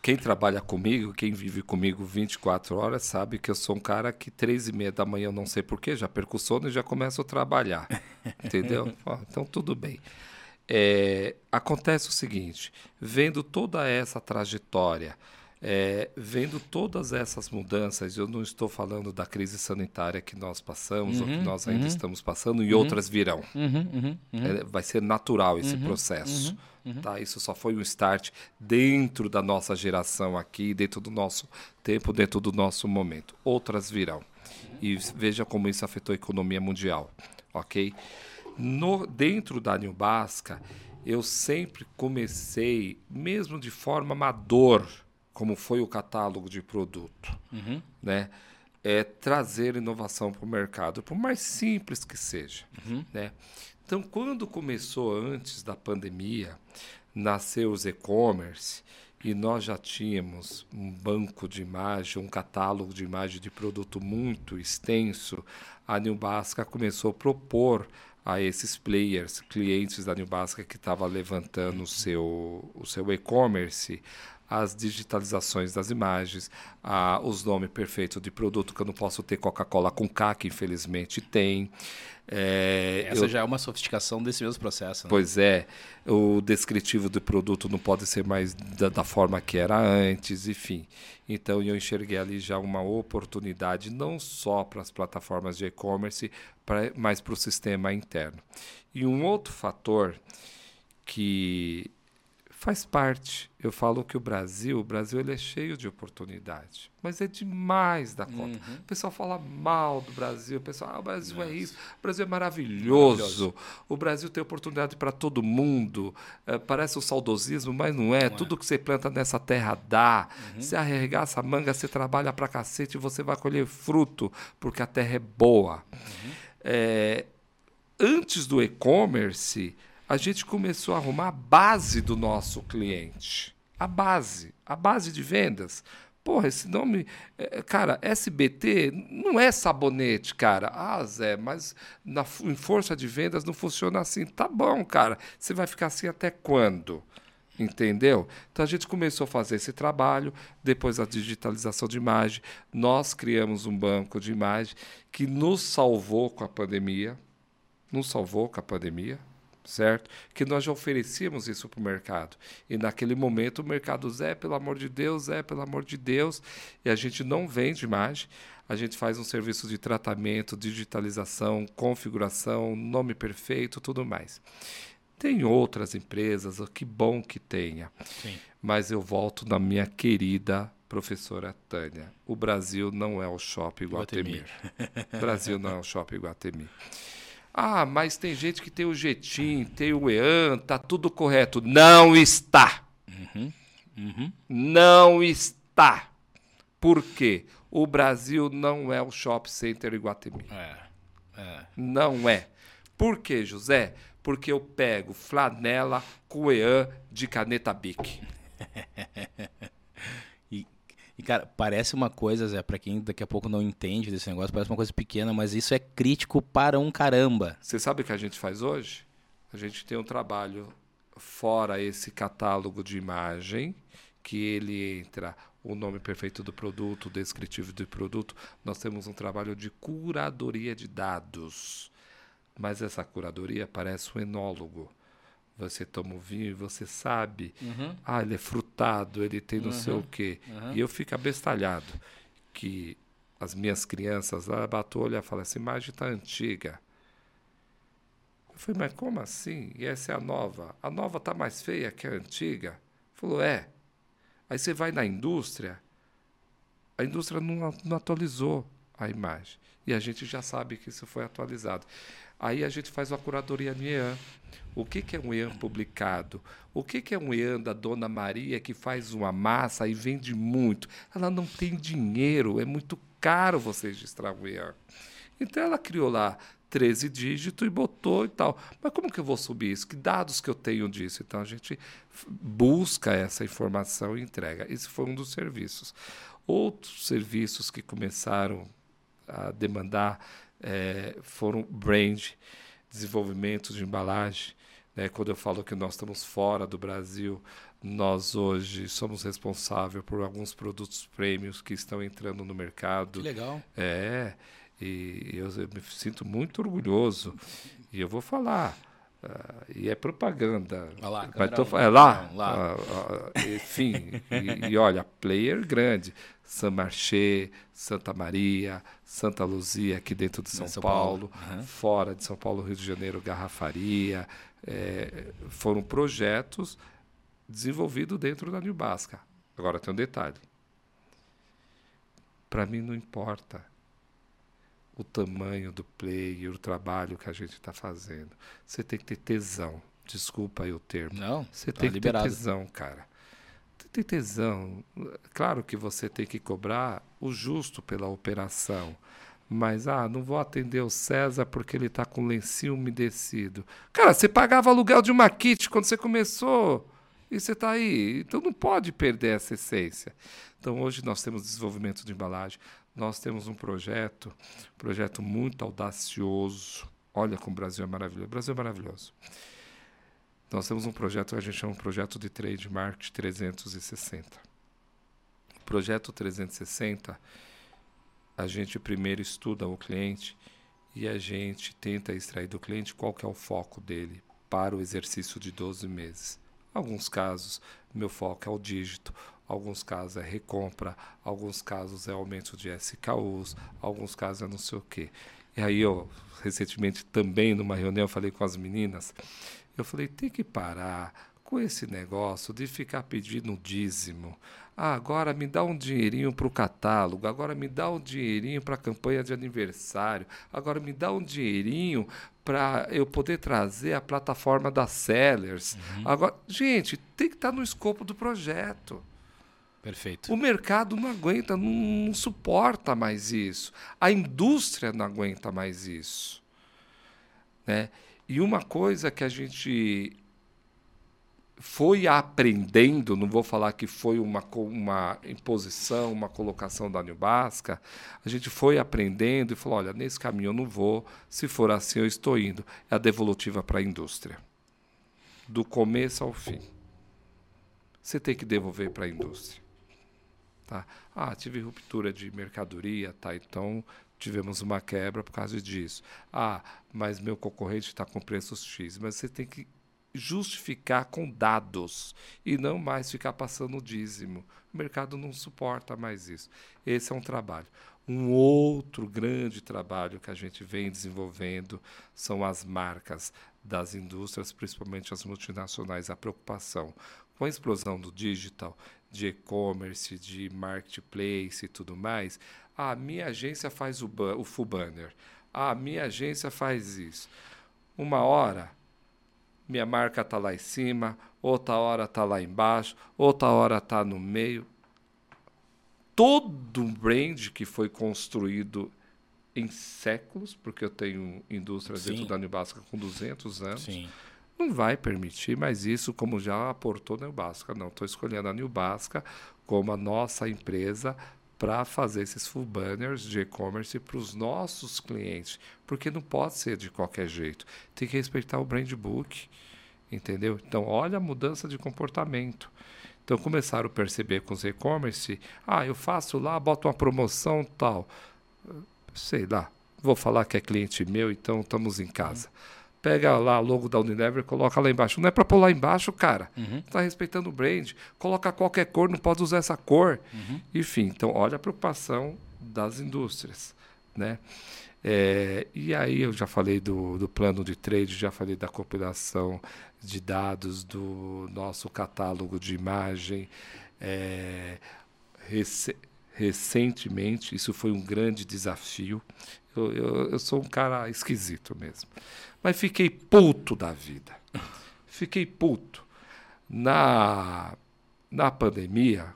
Quem trabalha comigo, quem vive comigo 24 horas, sabe que eu sou um cara que três e meia da manhã, eu não sei porquê, já perco o sono e já começo a trabalhar. Entendeu? Ó, então, tudo bem. É, acontece o seguinte: vendo toda essa trajetória, é, vendo todas essas mudanças, eu não estou falando da crise sanitária que nós passamos ou que nós ainda estamos passando, e outras virão. Uhum, uhum, É, vai ser natural esse processo. Tá? Isso só foi um start dentro da nossa geração aqui, dentro do nosso tempo, dentro do nosso momento. Outras virão. E veja como isso afetou a economia mundial. Ok? No, dentro da New Basca, eu sempre comecei, mesmo de forma amador, como foi o catálogo de produto, né? é trazer inovação para o mercado, por mais simples que seja. Né? Então, quando começou antes da pandemia, nasceu os e-commerce, e nós já tínhamos um banco de imagem, um catálogo de imagem de produto muito extenso, a New Basca começou a propor a esses players, clientes da New Basca que estava levantando o seu, o seu e-commerce, as digitalizações das imagens, a, os nomes perfeitos de produto, que eu não posso ter Coca-Cola com K, que infelizmente tem. É, Essa eu, já é uma sofisticação desse mesmo processo. Né? Pois é, o descritivo do produto não pode ser mais da, da, forma que era antes, enfim. Então eu enxerguei ali já uma oportunidade, não só para as plataformas de e-commerce, mas para o sistema interno. E um outro fator que faz parte. Eu falo que o Brasil, o Brasil ele é cheio de oportunidade, mas é demais da conta. Uhum. O pessoal fala mal do Brasil, o pessoal, ah, o Brasil Nossa. é isso, o Brasil é maravilhoso, maravilhoso. o Brasil tem oportunidade para todo mundo. É, parece um saudosismo, mas não é. Não Tudo é. que você planta nessa terra dá. Uhum. Você arregaça a manga, você trabalha para cacete e você vai colher fruto, porque a terra é boa. Uhum. É, antes do e-commerce, a gente começou a arrumar a base do nosso cliente. A base, a base de vendas. Porra, esse nome. É, cara, SBT não é sabonete, cara. Ah, Zé, mas na, em força de vendas não funciona assim. Tá bom, cara. Você vai ficar assim até quando? Entendeu? Então a gente começou a fazer esse trabalho, depois a digitalização de imagem. Nós criamos um banco de imagem que nos salvou com a pandemia. Nos salvou com a pandemia certo? Que nós já oferecíamos isso para o mercado. E naquele momento o mercado, Zé, pelo amor de Deus, Zé, pelo amor de Deus, e a gente não vende imagem, a gente faz um serviço de tratamento, digitalização, configuração, nome perfeito, tudo mais. Tem outras empresas, que bom que tenha. Sim. Mas eu volto na minha querida professora Tânia. O Brasil não é o shopping Guatemi. O Brasil não é o shopping Guatemi. Ah, mas tem gente que tem o Jetim, tem o EAN, tá tudo correto. Não está. Uhum. Uhum. Não está. Por quê? O Brasil não é o shopping center Iguatemi. É. é. Não é. Por quê, José? Porque eu pego flanela com EAN de caneta Bic. Cara, parece uma coisa, Zé, pra quem daqui a pouco não entende desse negócio, parece uma coisa pequena, mas isso é crítico para um caramba. Você sabe o que a gente faz hoje? A gente tem um trabalho fora esse catálogo de imagem, que ele entra o nome perfeito do produto, o descritivo do produto. Nós temos um trabalho de curadoria de dados. Mas essa curadoria parece um enólogo você toma o vinho e você sabe, uhum. ah, ele é frutado, ele tem não uhum. sei o quê. Uhum. E eu fico abestalhado que as minhas crianças lá batem o olho e falam, essa imagem está antiga. Eu falei, mas como assim? E essa é a nova. A nova está mais feia que a antiga? Falou, é. Aí você vai na indústria, a indústria não, não atualizou a imagem. E a gente já sabe que isso foi atualizado. Aí a gente faz uma curadoria no IAN. O que, que é um IAN publicado? O que, que é um IAN da Dona Maria que faz uma massa e vende muito? Ela não tem dinheiro, é muito caro você registrar um IAN. Então ela criou lá 13 dígitos e botou e tal. Mas como que eu vou subir isso? Que dados que eu tenho disso? Então a gente busca essa informação e entrega. Esse foi um dos serviços. Outros serviços que começaram a demandar é, foram brand, desenvolvimento de embalagem. Né? Quando eu falo que nós estamos fora do Brasil, nós hoje somos responsáveis por alguns produtos prêmios que estão entrando no mercado. Que legal. É, e eu, eu me sinto muito orgulhoso. E eu vou falar. Uh, e é propaganda. lá, Mas tô, é lá. Lá. Uh, uh, enfim, e, e, olha, player grande. São Marché, Santa Maria, Santa Luzia, aqui dentro de São, São Paulo, Paulo. Uhum. fora de São Paulo, Rio de Janeiro, Garrafaria. É, foram projetos desenvolvidos dentro da New Basca. Agora tem um detalhe. Para mim não importa o tamanho do player, o trabalho que a gente está fazendo. Você tem que ter tesão. Desculpa aí o termo. Não, você tá tem que liberado. ter tesão, cara. Tem tesão. Claro que você tem que cobrar o justo pela operação. Mas, ah, não vou atender o César porque ele está com lencinho umedecido. Cara, você pagava aluguel de uma kit quando você começou. E você está aí. Então não pode perder essa essência. Então hoje nós temos desenvolvimento de embalagem, nós temos um projeto, projeto muito audacioso. Olha como o Brasil é maravilhoso. O Brasil é maravilhoso. Nós temos um projeto que a gente chama de projeto de trade marketing 360. O projeto 360, a gente primeiro estuda o cliente e a gente tenta extrair do cliente qual que é o foco dele para o exercício de 12 meses. Alguns casos, meu foco é o dígito, alguns casos é recompra, alguns casos é aumento de SKUs, alguns casos é não sei o quê. E aí eu, recentemente, também numa reunião, falei com as meninas, eu falei, tem que parar com esse negócio de ficar pedindo dízimo. Ah, agora me dá um dinheirinho para o catálogo, agora me dá um dinheirinho para a campanha de aniversário, agora me dá um dinheirinho para eu poder trazer a plataforma da Sellers. Uhum. Agora, gente, tem que estar tá no escopo do projeto. Perfeito. O mercado não aguenta, não, não suporta mais isso. A indústria não aguenta mais isso. Né? E uma coisa que a gente foi aprendendo, não vou falar que foi uma, uma imposição, uma colocação da Nilbasca, a gente foi aprendendo e falou: olha, nesse caminho eu não vou, se for assim eu estou indo. É a devolutiva para a indústria. Do começo ao fim. Você tem que devolver para a indústria. Tá? Ah, tive ruptura de mercadoria, tá? Então tivemos uma quebra por causa disso. Ah, mas meu concorrente está com preços X. Mas você tem que justificar com dados e não mais ficar passando dízimo. O mercado não suporta mais isso. Esse é um trabalho. Um outro grande trabalho que a gente vem desenvolvendo são as marcas das indústrias, principalmente as multinacionais, a preocupação com a explosão do digital, de e-commerce, de marketplace e tudo mais. A minha agência faz o, o full banner. A minha agência faz isso. Uma hora minha marca está lá em cima, outra hora está lá embaixo, outra hora está no meio. Todo brand que foi construído em séculos, porque eu tenho indústria Sim. dentro da Nibasca com 200 anos, Sim. não vai permitir mais isso, como já aportou a Nibasca. Não, estou escolhendo a Nibasca como a nossa empresa para fazer esses full banners de e-commerce para os nossos clientes, porque não pode ser de qualquer jeito. Tem que respeitar o brand book, entendeu? Então, olha a mudança de comportamento. Então, começaram a perceber com os e-commerce, ah, eu faço lá, boto uma promoção tal, sei lá, vou falar que é cliente meu, então estamos em casa. Uhum pega lá o logo da Unilever e coloca lá embaixo. Não é para pôr lá embaixo, cara. Uhum. Está respeitando o brand. Coloca qualquer cor, não pode usar essa cor. Uhum. Enfim, então olha a preocupação das indústrias, né? É, e aí eu já falei do, do plano de trade, já falei da compilação de dados do nosso catálogo de imagem. É, rec recentemente, isso foi um grande desafio. Eu, eu, eu sou um cara esquisito mesmo. Mas fiquei puto da vida. Fiquei puto. Na, na pandemia,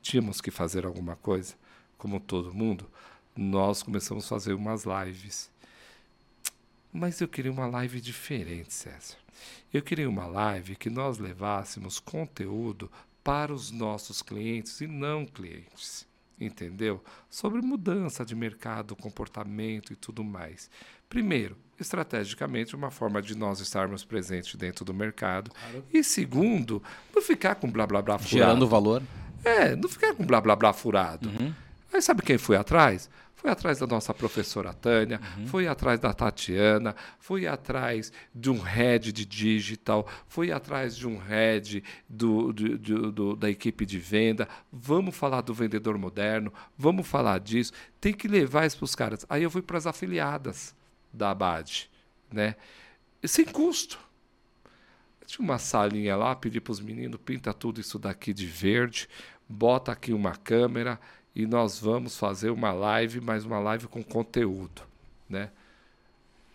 tínhamos que fazer alguma coisa, como todo mundo, nós começamos a fazer umas lives. Mas eu queria uma live diferente, César. Eu queria uma live que nós levássemos conteúdo para os nossos clientes e não clientes entendeu? Sobre mudança de mercado, comportamento e tudo mais. Primeiro, estrategicamente, uma forma de nós estarmos presentes dentro do mercado. Claro. E segundo, não ficar com blá blá blá furado. Gerando valor. É, não ficar com blá blá blá furado. Uhum. Aí sabe quem foi atrás? Foi atrás da nossa professora Tânia, uhum. foi atrás da Tatiana, foi atrás de um head de digital, foi atrás de um head do, do, do, do, da equipe de venda. Vamos falar do vendedor moderno, vamos falar disso. Tem que levar isso para os caras. Aí eu fui para as afiliadas da Abad, né? sem custo. tinha uma salinha lá, pedi para os meninos, pinta tudo isso daqui de verde, bota aqui uma câmera e nós vamos fazer uma live, mas uma live com conteúdo, né?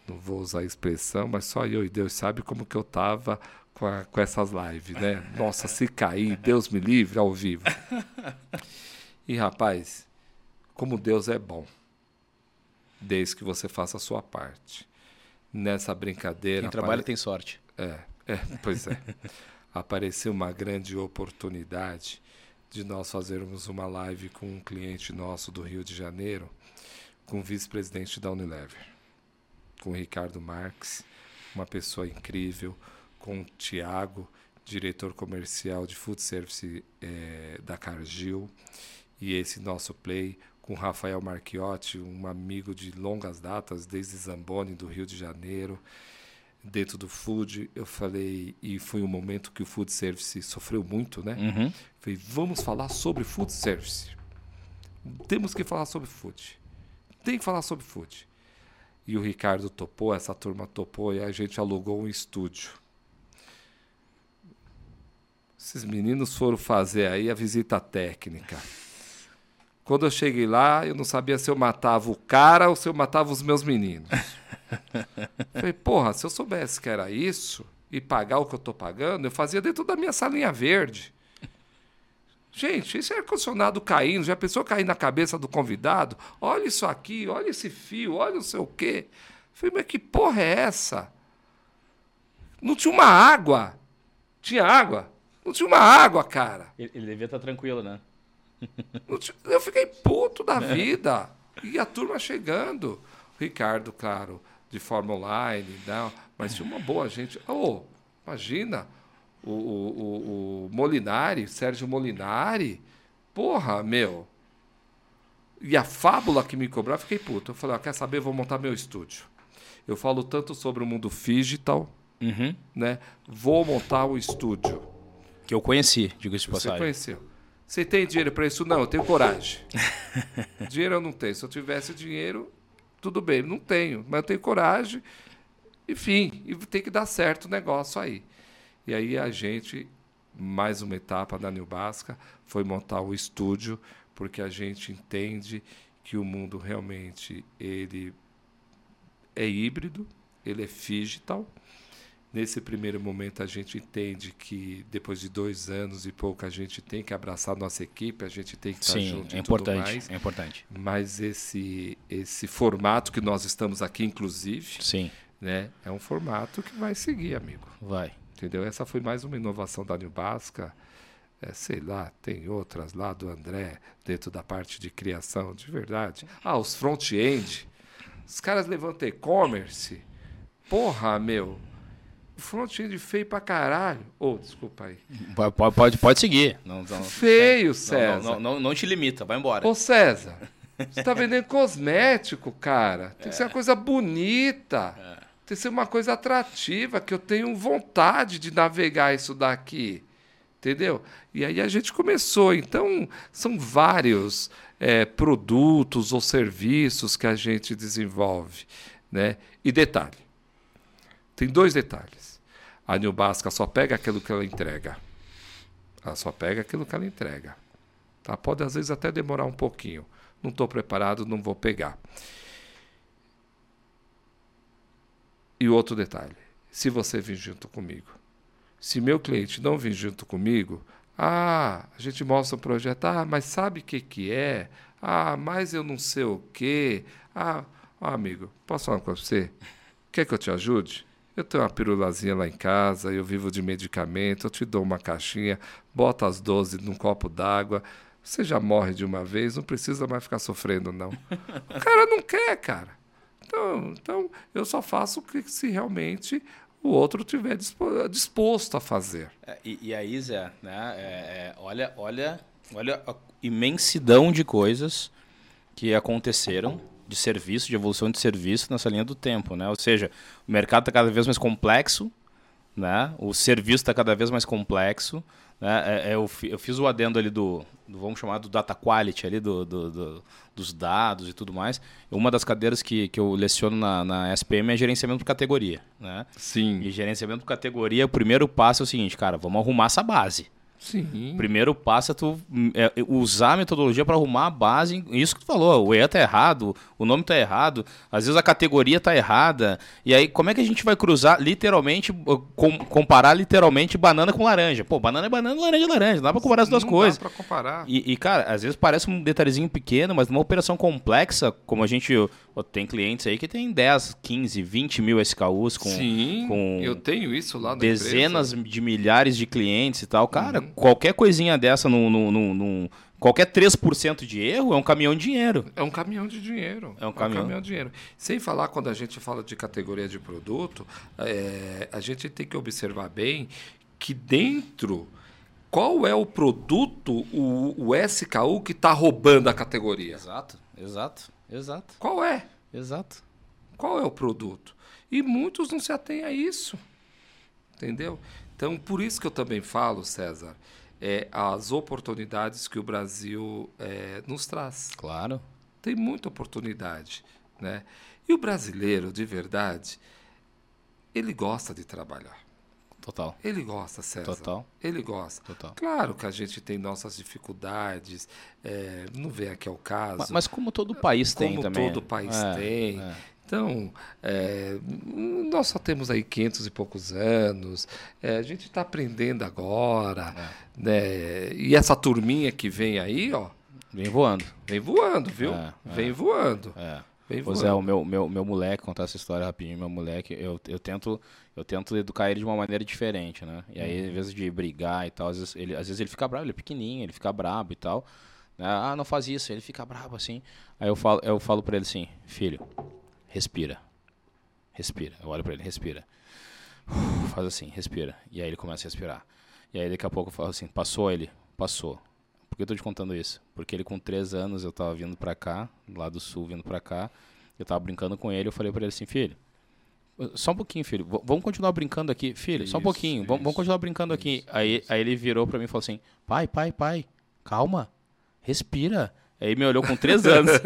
Não vou usar a expressão, mas só eu e Deus sabe como que eu tava com, a, com essas lives, né? Nossa, se cair, Deus me livre ao vivo. E rapaz, como Deus é bom, desde que você faça a sua parte. Nessa brincadeira. Quem trabalha apare... tem sorte. É, é, pois é. apareceu uma grande oportunidade de nós fazermos uma live com um cliente nosso do Rio de Janeiro, com o vice-presidente da Unilever, com o Ricardo Marques, uma pessoa incrível, com o Tiago, diretor comercial de food service é, da Cargill, e esse nosso play com Rafael Marchiotti, um amigo de longas datas, desde Zamboni, do Rio de Janeiro, dentro do food, eu falei, e foi um momento que o food service sofreu muito, né? Uhum. Falei, vamos falar sobre food service. Temos que falar sobre food. Tem que falar sobre food. E o Ricardo topou, essa turma topou, e a gente alugou um estúdio. Esses meninos foram fazer aí a visita técnica. Quando eu cheguei lá, eu não sabia se eu matava o cara ou se eu matava os meus meninos. Falei, porra, se eu soubesse que era isso e pagar o que eu tô pagando, eu fazia dentro da minha salinha verde. Gente, esse ar-condicionado caindo, já pensou cair na cabeça do convidado? Olha isso aqui, olha esse fio, olha não sei o quê. Falei, mas que porra é essa? Não tinha uma água. Tinha água? Não tinha uma água, cara. Ele, ele devia estar tranquilo, né? Eu fiquei puto da vida. E a turma chegando. Ricardo, claro, de forma online, não, mas tinha uma boa gente. Oh, imagina, o, o, o, Molinari, Sérgio Molinari, porra, meu. E a fábula que me cobrava, fiquei puto. Eu falei, ah, quer saber, vou montar meu estúdio. Eu falo tanto sobre o mundo digital, uhum. né? Vou montar o estúdio. Que eu conheci, digo isso de Você conheceu. Você tem dinheiro para isso? Não, eu tenho coragem. dinheiro eu não tenho. Se eu tivesse dinheiro, tudo bem, não tenho, mas eu tenho coragem. Enfim, e tem que dar certo o negócio aí. E aí a gente, mais uma etapa da New Basca, foi montar o estúdio, porque a gente entende que o mundo realmente ele é híbrido, ele é digital. Nesse primeiro momento, a gente entende que depois de dois anos e pouco, a gente tem que abraçar nossa equipe, a gente tem que estar Sim, junto é importante, mais. É importante. Mas esse, esse formato que nós estamos aqui, inclusive, Sim. né, é um formato que vai seguir, amigo. Vai. Entendeu? Essa foi mais uma inovação da New Basca. É, sei lá, tem outras lá do André, dentro da parte de criação, de verdade. Ah, os front-end. Os caras levantam e-commerce. Porra, meu front-end feio pra caralho. Ô, oh, desculpa aí. Pode, pode, pode seguir. Não, não, feio, César. Não, não, não, te limita, vai embora. Ô, César, você tá vendendo cosmético, cara. Tem que é. ser uma coisa bonita. É. Tem que ser uma coisa atrativa, que eu tenho vontade de navegar isso daqui. Entendeu? E aí a gente começou. Então, são vários é, produtos ou serviços que a gente desenvolve. Né? E detalhe: tem dois detalhes. A New Basca só pega aquilo que ela entrega. Ela só pega aquilo que ela entrega. Tá? Pode às vezes até demorar um pouquinho. Não estou preparado, não vou pegar. E outro detalhe: se você vir junto comigo, se meu cliente não vir junto comigo, ah, a gente mostra o projeto, ah, mas sabe o que, que é? Ah, mas eu não sei o quê. Ah, amigo, posso falar com você? Quer que eu te ajude? Eu tenho uma pirulazinha lá em casa, eu vivo de medicamento, eu te dou uma caixinha, bota as 12 num copo d'água. Você já morre de uma vez, não precisa mais ficar sofrendo, não. O cara não quer, cara. Então, então eu só faço o que se realmente o outro tiver disposto a fazer. É, e, e, aí, Zé, né, é, é, olha, olha, olha a imensidão de coisas que aconteceram de serviço, de evolução de serviço nessa linha do tempo, né? Ou seja, o mercado está cada vez mais complexo, né? O serviço está cada vez mais complexo, né? É, é, eu, eu, fiz o adendo ali do, do, vamos chamar do data quality ali do, do, do, dos dados e tudo mais. Uma das cadeiras que, que eu leciono na, na SPM é gerenciamento por categoria, né? Sim. E gerenciamento por categoria, o primeiro passo é o seguinte, cara, vamos arrumar essa base. Sim. Primeiro passo é tu é, usar a metodologia para arrumar a base. Isso que tu falou, o EA tá errado, o nome tá errado, às vezes a categoria tá errada. E aí, como é que a gente vai cruzar literalmente, com, comparar literalmente banana com laranja? Pô, banana é banana, laranja é laranja, não dá pra comparar as duas não coisas. Dá pra comparar. E, e, cara, às vezes parece um detalhezinho pequeno, mas numa operação complexa, como a gente. Tem clientes aí que tem 10, 15, 20 mil SKUs com. Sim, com eu tenho isso lá na Dezenas empresa. de milhares de clientes e tal. Cara, uhum. qualquer coisinha dessa no, no, no, no qualquer 3% de erro é um caminhão de dinheiro. É um caminhão de dinheiro. É um caminhão, é um caminhão de dinheiro. Sem falar, quando a gente fala de categoria de produto, é, a gente tem que observar bem que dentro. Qual é o produto, o, o SKU, que está roubando a categoria? Exato, exato, exato. Qual é? Exato. Qual é o produto? E muitos não se atêm a isso. Entendeu? Então, por isso que eu também falo, César, é, as oportunidades que o Brasil é, nos traz. Claro. Tem muita oportunidade. Né? E o brasileiro, de verdade, ele gosta de trabalhar. Total. Ele gosta, César. Total. Ele gosta. Total. Claro que a gente tem nossas dificuldades, é, não vem aqui ao caso. Mas, mas como todo país como tem também. Como todo país é, tem. É. Então, é, nós só temos aí 500 e poucos anos, é, a gente está aprendendo agora, É. né? E essa turminha que vem aí, ó, Vem voando. vem voando, viu? É, é. Vem voando. É. Pois é, o meu, meu, meu moleque, contar essa história rapidinho, meu moleque, eu, eu, tento, eu tento educar ele de uma maneira diferente, né? E aí, Uhum. às vezes de brigar e tal, às vezes ele, às vezes ele fica bravo, ele é pequenininho, ele fica brabo e tal. né? Ah, não faz isso, ele fica bravo assim. Aí eu falo, eu falo pra ele assim, filho, respira. Respira. Eu olho pra ele, respira. Faz assim, respira. E aí ele começa a respirar. E aí daqui a pouco eu falo assim, passou ele? Passou. Por que eu tô te contando isso? Porque ele com três anos eu tava vindo pra cá, lá do sul vindo pra cá, eu tava brincando com ele, eu falei pra ele assim, filho, só um pouquinho, filho, vamos continuar brincando aqui, filho, só um Isso, pouquinho, vamos, vamos isso, continuar brincando aqui. isso, Aí, aí ele virou pra mim e falou assim, pai, pai, pai, calma, respira. Aí me olhou com três anos.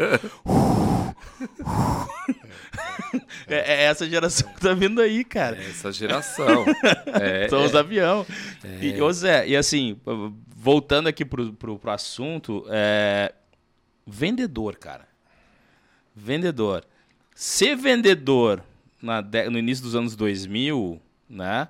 é, é essa geração que tá vindo aí, cara. Essa geração. é, São os é, avião. E, ô Zé, e assim, voltando aqui pro, pro, pro assunto, é... vendedor, cara. Vendedor. Ser vendedor na no início dos anos 2000, né?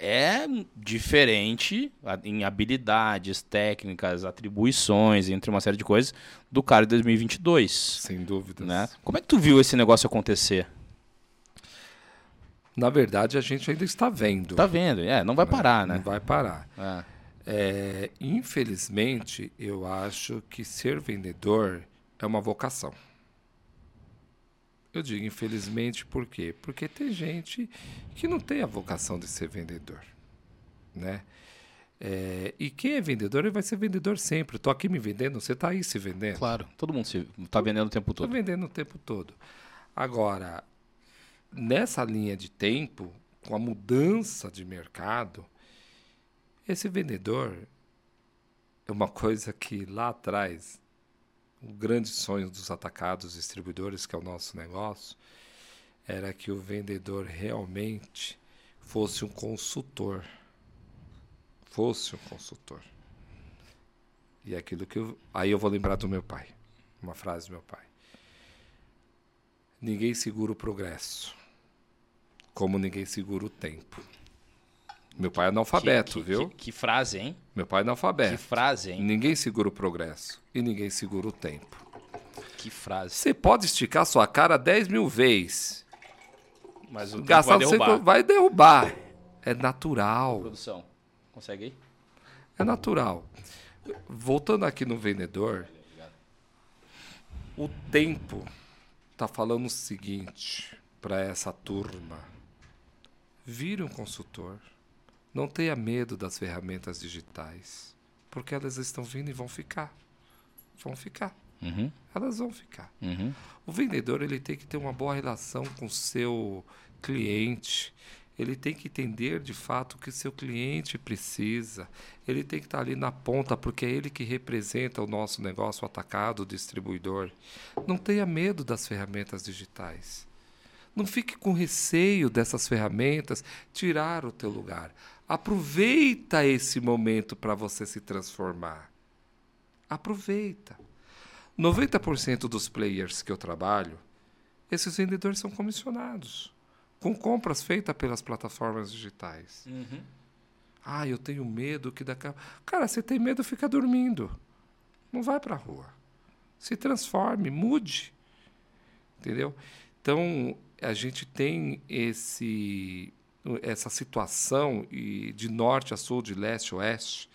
É diferente em habilidades, técnicas, atribuições, entre uma série de coisas, do cara de 2022, sem dúvidas. né? Como é que tu viu esse negócio acontecer? Na verdade, a gente ainda está vendo. Tá vendo? É, não vai parar, Não né? vai parar. É. É, infelizmente, eu acho que ser vendedor é uma vocação. Eu digo infelizmente por quê? Porque tem gente que não tem a vocação de ser vendedor, né? É, e quem é vendedor, ele vai ser vendedor sempre. Estou aqui me vendendo, você está aí se vendendo. Claro, todo mundo se, tá vendendo o tempo Estou todo. vendendo o tempo todo. Agora, nessa linha de tempo, com a mudança de mercado, esse vendedor é uma coisa que lá atrás, o grande sonho dos atacados distribuidores, que é o nosso negócio, era que o vendedor realmente fosse um consultor. Fosse um consultor. E é aquilo que eu, aí eu vou lembrar do meu pai. Uma frase do meu pai. Ninguém segura o progresso, como ninguém segura o tempo. Meu pai é analfabeto, Que- que- viu? Que, que frase, hein? Meu pai é Que analfabeto. frase, hein? Ninguém segura o progresso e ninguém segura o tempo. Que frase. Você pode esticar sua cara 10 mil vezes. Mas o tempo Gastar vai você derrubar. vai derrubar. É natural. Produção, consegue aí? É natural. Voltando aqui no vendedor, o tempo tá falando o seguinte para essa turma: vire um consultor. Não tenha medo das ferramentas digitais, porque elas estão vindo e vão ficar. Vão ficar. Uhum, Elas vão ficar. uhum. O vendedor ele tem que ter uma boa relação com o seu cliente. Ele tem que entender de fato o que seu cliente precisa. Ele tem que estar ali na ponta, porque é ele que representa o nosso negócio o atacado, o distribuidor. Não tenha medo das ferramentas digitais. Não fique com receio dessas ferramentas tirar o teu lugar. Aproveita esse momento para você se transformar. Aproveita. 90% dos players que eu trabalho, esses vendedores são comissionados, com compras feitas pelas plataformas digitais. Uhum. Ah, eu tenho medo que daqui. Cara, você tem medo, fica dormindo. Não vai para a rua. Se transforme, mude. Entendeu? Então, a gente tem esse essa situação e de norte a sul, de leste a oeste,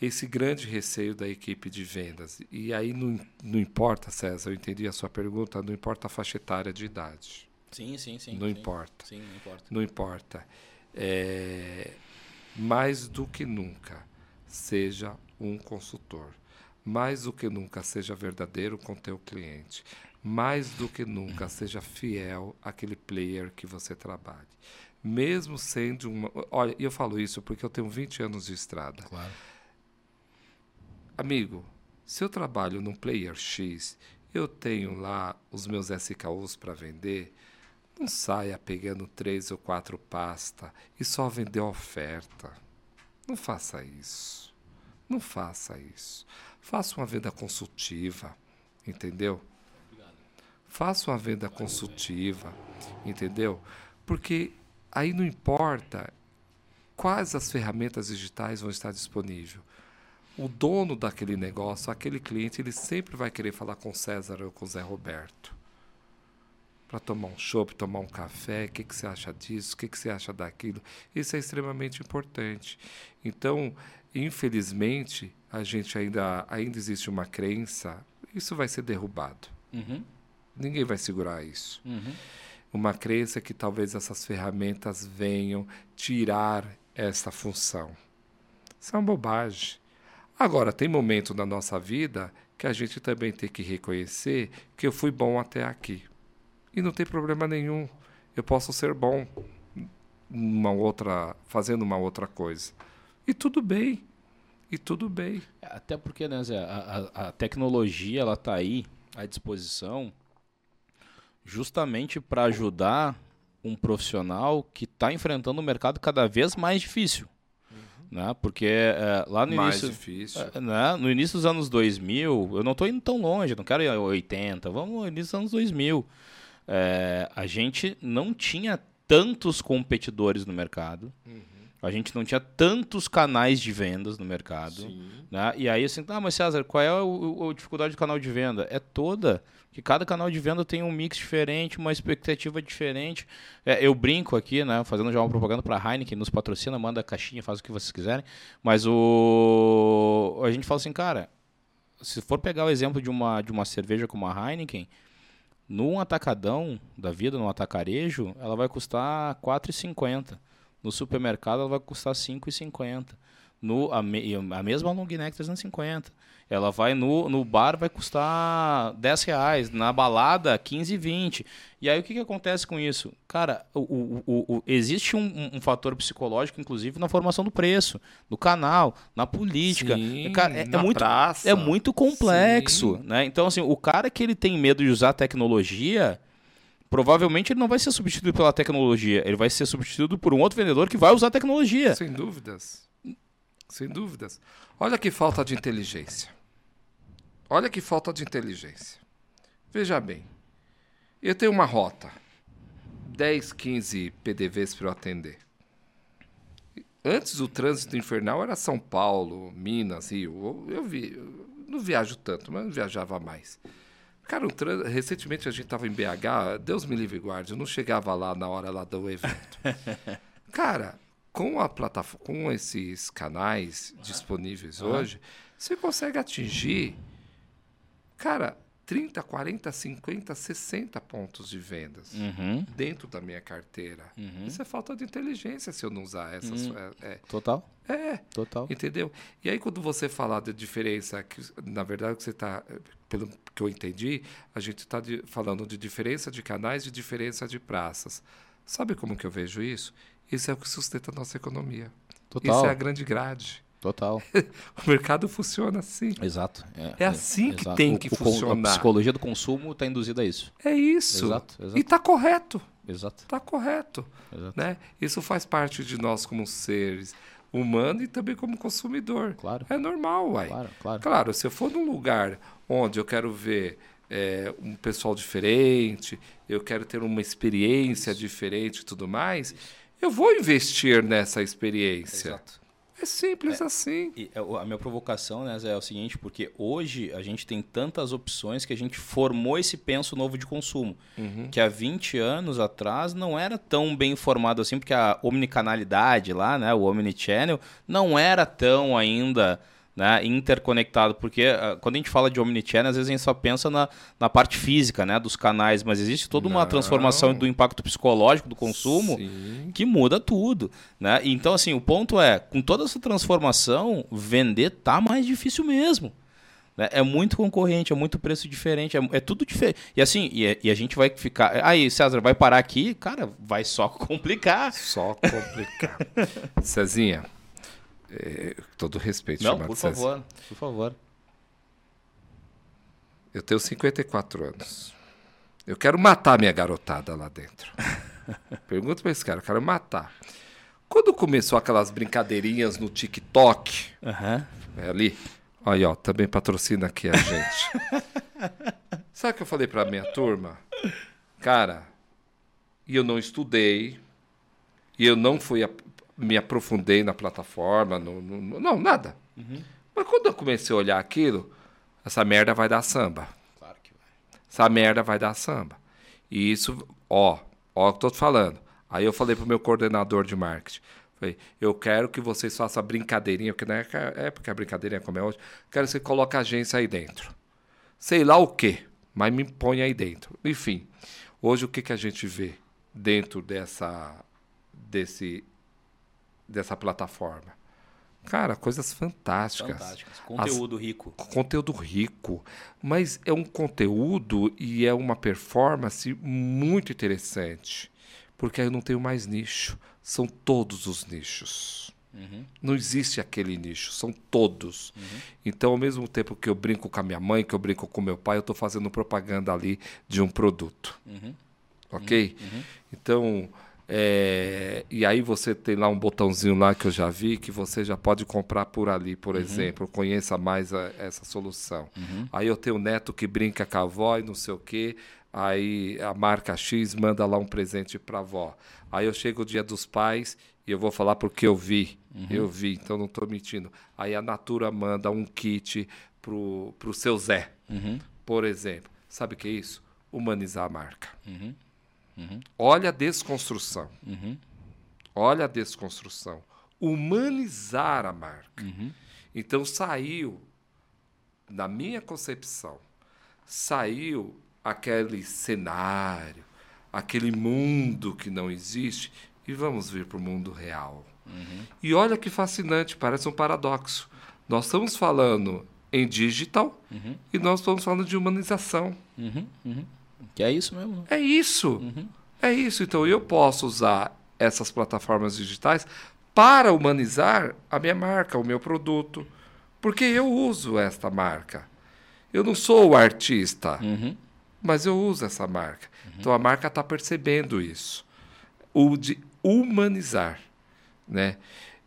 esse grande receio da equipe de vendas. E aí não, não importa, César, eu entendi a sua pergunta, não importa a faixa etária de idade. Sim, sim, sim. Não sim. importa. Sim, não importa. Não importa. É, mais do que nunca, seja um consultor. Mais do que nunca, seja verdadeiro com teu cliente. Mais do que nunca, seja fiel àquele player que você trabalhe. Mesmo sendo uma. Olha, eu falo isso porque eu tenho 20 anos de estrada. Claro. Amigo, se eu trabalho num player X, eu tenho lá os meus SKUs para vender, não saia pegando três ou quatro pasta e só vender oferta. Não faça isso. Não faça isso. Faça uma venda consultiva, entendeu? Faça uma venda consultiva, entendeu? Porque aí não importa quais as ferramentas digitais vão estar disponíveis o dono daquele negócio, aquele cliente, ele sempre vai querer falar com César ou com Zé Roberto. Para tomar um chopp, tomar um café, o que, que você acha disso, o que, que você acha daquilo. Isso é extremamente importante. Então, infelizmente, a gente ainda, ainda existe uma crença, isso vai ser derrubado. Uhum. Ninguém vai segurar isso. Uhum. Uma crença que talvez essas ferramentas venham tirar essa função. Isso é uma bobagem. Agora, tem momentos na nossa vida que a gente também tem que reconhecer que eu fui bom até aqui. E não tem problema nenhum. Eu posso ser bom uma outra, fazendo uma outra coisa. E tudo bem. E tudo bem. Até porque, né, Zé, a, a, a tecnologia ela está aí à disposição justamente para ajudar um profissional que está enfrentando um mercado cada vez mais difícil. Né? Porque é, lá no Mais início, difícil. é, né? no início dos anos 2000, eu não estou indo tão longe, não quero ir a 80, vamos no início dos anos 2000. É, a gente não tinha tantos competidores no mercado. A gente não tinha tantos canais de vendas no mercado. Né? E aí, assim, ah, mas César, qual é o- a dificuldade do canal de venda? É toda. Que cada canal de venda tem um mix diferente, uma expectativa diferente. É, eu brinco aqui, né? Fazendo já uma propaganda para a Heineken, nos patrocina, manda caixinha, faz o que vocês quiserem. Mas o a gente fala assim, cara, se for pegar o exemplo de uma, de uma cerveja como a Heineken, num atacadão da vida, num atacarejo, ela vai custar R$ 4,50. No supermercado ela vai custar R$ 5,50. No, a, me, a mesma long neck 350. Ela vai no, no bar vai custar 10 reais, na balada 15 20. E aí o que, que acontece com isso? Cara, o, o, o, o- existe um, um- fator psicológico, inclusive, na formação do preço, no canal, na política. Sim, Cara, é, é na muito, praça. é muito complexo, Sim. né? Então, assim, o cara que ele tem medo de usar tecnologia, provavelmente ele não vai ser substituído pela tecnologia, ele vai ser substituído por um outro vendedor que vai usar a tecnologia. Sem dúvidas. Sem dúvidas. Olha que falta de inteligência. Olha que falta de inteligência. Veja bem. Eu tenho uma rota. 10, 15 PDVs para eu atender. Antes o trânsito infernal era São Paulo, Minas, Rio. Eu, vi, eu não viajo tanto, mas eu viajava mais. Cara, trânsito, recentemente a gente estava em BH, Deus me livre guarde, eu não chegava lá na hora lá do evento. Cara, com a plataforma, com esses canais disponíveis hoje, você consegue atingir, cara, 30, 40, 50, 60 pontos de vendas Uhum, dentro da minha carteira. uhum. Isso é falta de inteligência se eu não usar essas. Hum. É, Total, é, é, total. entendeu? E aí, quando você falar da diferença, que, na verdade, que você está, pelo que eu entendi, a gente está falando de diferença de canais e diferença de praças. Sabe como que eu vejo isso? Isso é o que sustenta a nossa economia. Total. Isso é a grande grade. Total. o mercado funciona assim. Exato. É, assim que tem que o, funcionar. A psicologia do consumo está induzida a isso. É isso. Exato, exato. E está correto. Exato. Está correto. Exato. Né? Isso faz parte de nós como seres humanos e também como consumidor. Claro. É normal, uai. Claro, claro. Claro, se eu for num lugar onde eu quero ver é, um pessoal diferente, eu quero ter uma experiência diferente e tudo mais, eu vou investir nessa experiência. Exato. É simples É. assim. É, a minha provocação, né, Zé, é o seguinte, porque hoje a gente tem tantas opções que a gente formou esse penso novo de consumo, que há 20 anos atrás não era tão bem formado assim, porque a omnicanalidade lá, né, o omnichannel, não era tão ainda né, interconectado, porque uh, quando a gente fala de omnichannel, às vezes a gente só pensa na, na parte física, né, dos canais, mas existe toda uma Não. transformação do impacto psicológico do consumo Sim. que muda tudo, né? Então assim, o ponto é, com toda essa transformação, vender tá mais difícil mesmo. né? É muito concorrente, é muito preço diferente, é, é tudo diferente. E assim, e, e a gente vai ficar. Aí, César, vai parar aqui, cara, vai só complicar. Só complicar. Cezinha, é, todo respeito, Não, por Cezinha. favor, por favor. Eu tenho 54 anos. Eu quero matar minha garotada lá dentro. Pergunta pra esse cara, eu quero matar. Quando começou aquelas brincadeirinhas no TikTok, Aham. é ali, aí ó, também patrocina aqui a gente. Sabe o que eu falei pra minha turma? Cara, e eu não estudei, e eu não fui me aprofundei na plataforma, no, no- não, nada. Mas quando eu comecei a olhar aquilo, essa merda vai dar samba. Claro que vai. Essa merda vai dar samba. E isso, ó, ó o que eu tô falando. Aí eu falei pro meu coordenador de marketing. Falei, eu quero que vocês façam a brincadeirinha, porque na época a brincadeirinha como é hoje, quero que você coloque a agência aí dentro. Sei lá o quê, mas me põe aí dentro. Enfim, hoje o que, que a gente vê dentro dessa, desse, dessa plataforma? Cara, coisas fantásticas Fantásticas. Conteúdo rico. conteúdo rico, mas é um conteúdo e é uma performance muito interessante, porque aí eu não tenho mais nicho, são todos os nichos. Não existe aquele nicho, são todos. Então, ao mesmo tempo que eu brinco com a minha mãe, que eu brinco com meu pai, eu estou fazendo propaganda ali de um produto. Ok? Então, é, e aí você tem lá um botãozinho lá que eu já vi que você já pode comprar por ali, por exemplo. Conheça mais a- essa solução. Aí eu tenho um neto que brinca com a avó e não sei o quê. Aí a marca X manda lá um presente para a avó. Aí eu chego o dia dos pais e eu vou falar porque eu vi. Eu vi, então não estou mentindo. Aí a Natura manda um kit pro, pro seu Zé, por exemplo. Sabe o que é isso? Humanizar a marca. Olha a desconstrução. Olha a desconstrução. Humanizar a marca. Então saiu, na minha concepção, saiu aquele cenário, aquele mundo que não existe e vamos vir para o mundo real. E olha que fascinante, parece um paradoxo. Nós estamos falando em digital e nós estamos falando de humanização. Que é isso mesmo. né? É isso. É isso. Então eu posso usar essas plataformas digitais para humanizar a minha marca, o meu produto. Porque eu uso esta marca. Eu não sou o artista, mas eu uso essa marca. Então a marca está percebendo isso. O de humanizar. Né?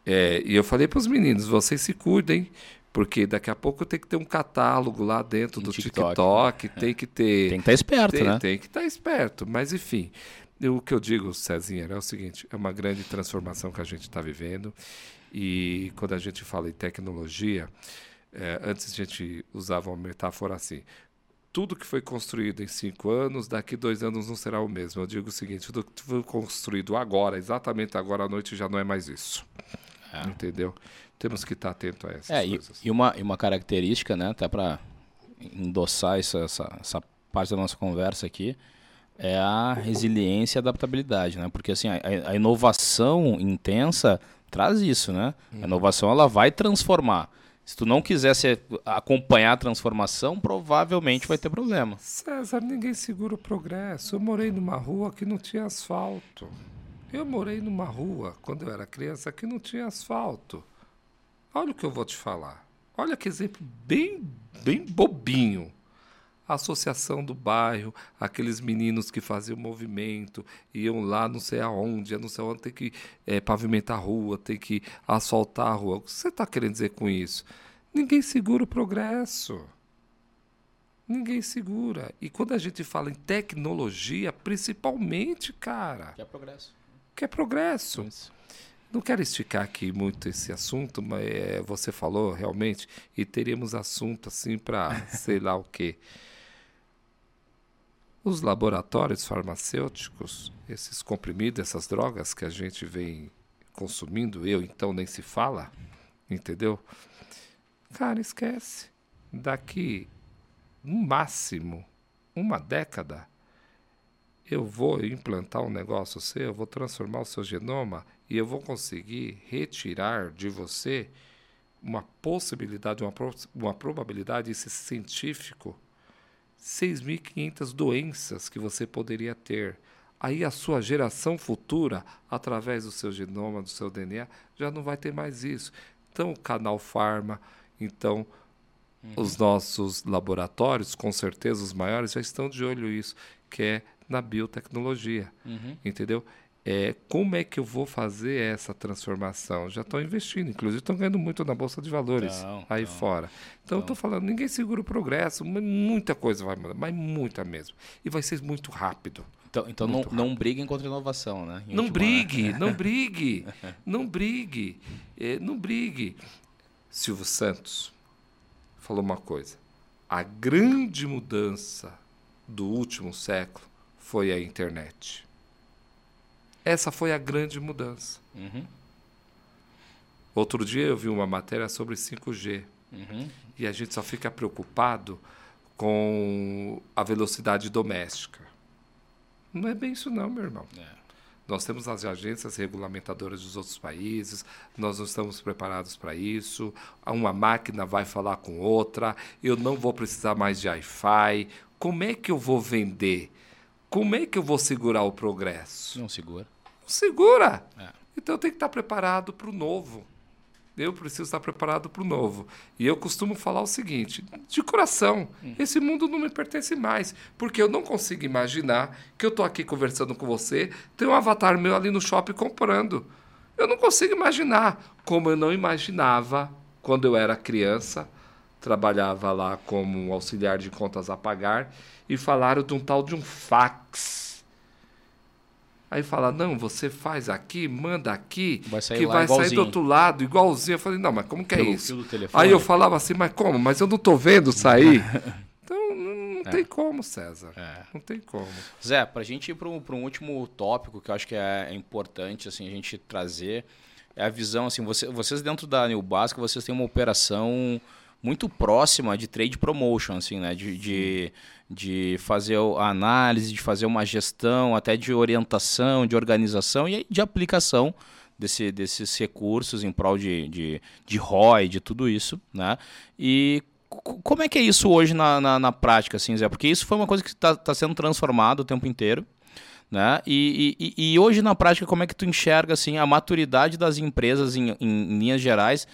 É, e eu falei para os meninos: vocês se cuidem, porque daqui a pouco tem que ter um catálogo lá dentro do TikTok. TikTok, tem que ter. Tem que estar esperto, Tem, né? tem que estar esperto. Mas, enfim, o que eu digo, Cezinha, é o seguinte: é uma grande transformação que a gente está vivendo. E quando a gente fala em tecnologia, eh, antes a gente usava uma metáfora assim. Tudo que foi construído em cinco anos, daqui dois anos não será o mesmo. Eu digo o seguinte: tudo que foi construído agora, exatamente agora à noite, já não é mais isso. Entendeu? Temos que estar atento a essas É, e, coisas. e uma, e uma característica, né, até para endossar essa, essa, essa parte da nossa conversa aqui, é a resiliência e adaptabilidade, né? Porque assim, a, a inovação intensa traz isso, né? A inovação ela vai transformar. Se tu não quiser se, acompanhar a transformação, provavelmente vai ter problema. César, ninguém segura o progresso. Eu morei numa rua que não tinha asfalto. Eu morei numa rua, quando eu era criança, que não tinha asfalto. Olha o que eu vou te falar. Olha que exemplo bem, bem bobinho. A associação do bairro, aqueles meninos que faziam movimento, iam lá não sei aonde, não sei onde, tem que é, pavimentar a rua, tem que asfaltar a rua. O que você está querendo dizer com isso? Ninguém segura o progresso. Ninguém segura. E quando a gente fala em tecnologia, principalmente, cara. Que é progresso. Que é progresso. Isso. Não quero esticar aqui muito esse assunto, mas é, você falou realmente, e teríamos assunto assim para sei lá o quê. Os laboratórios farmacêuticos, esses comprimidos, essas drogas que a gente vem consumindo, eu então nem se fala, entendeu? Cara, esquece. Daqui, no máximo, uma década, eu vou implantar um negócio seu, eu vou transformar o seu genoma e eu vou conseguir retirar de você uma possibilidade, uma, pro, uma probabilidade, isso é científico, 6.500 doenças que você poderia ter. Aí a sua geração futura, através do seu genoma, do seu DNA, já não vai ter mais isso. Então, o canal Pharma, então, uhum. os nossos laboratórios, com certeza os maiores, já estão de olho nisso, que é na biotecnologia. Uhum. Entendeu? É, como é que eu vou fazer essa transformação? Já estão investindo, inclusive estão ganhando muito na Bolsa de Valores então, aí então, fora. Então, estou falando, ninguém segura o progresso, muita coisa vai mudar, mas muita mesmo. E vai ser muito rápido. Então, então não, não briguem contra a inovação, né? Não brigue, não brigue, não brigue, é, não brigue. Silvio Santos falou uma coisa. A grande mudança do último século foi a internet. Essa foi a grande mudança. Uhum. Outro dia eu vi uma matéria sobre 5G. Uhum. E a gente só fica preocupado com a velocidade doméstica. Não é bem isso não, meu irmão. É. Nós temos as agências regulamentadoras dos outros países, nós não estamos preparados para isso. Uma máquina vai falar com outra, eu não vou precisar mais de Wi-Fi. Como é que eu vou vender? Como é que eu vou segurar o progresso? Não segura. Não segura. É. Então eu tenho que estar preparado para o novo. Eu preciso estar preparado para o novo. E eu costumo falar o seguinte, de coração, hum. esse mundo não me pertence mais, porque eu não consigo imaginar que eu estou aqui conversando com você, tem um avatar meu ali no shopping comprando. Eu não consigo imaginar, como eu não imaginava quando eu era criança, trabalhava lá como auxiliar de contas a pagar, e falaram de um tal de um fax Aí fala, não, você faz aqui, manda aqui, vai que vai igualzinho. sair do outro lado, igualzinho. Eu falei, não, mas como que é Pelo isso? Aí eu falava assim, mas como? Mas eu não estou vendo sair. então, não, é. tem como, César. É. Não tem como. Zé, para a gente ir para um, um último tópico que eu acho que é, é importante assim, a gente trazer, é a visão, assim, você, vocês dentro da New Basca, vocês têm uma operação muito próxima de trade promotion, assim, né? De, de, de, fazer a análise, de fazer uma gestão, até de orientação, de organização e de aplicação desse, desses recursos em prol de, de, de ROI, de tudo isso, né? E como é que é isso hoje na, na, na prática, assim, Zé? Porque isso foi uma coisa que está tá sendo transformado o tempo inteiro. Né? E, e, e, hoje na prática, como é que tu enxerga assim, a maturidade das empresas em, em, em linhas gerais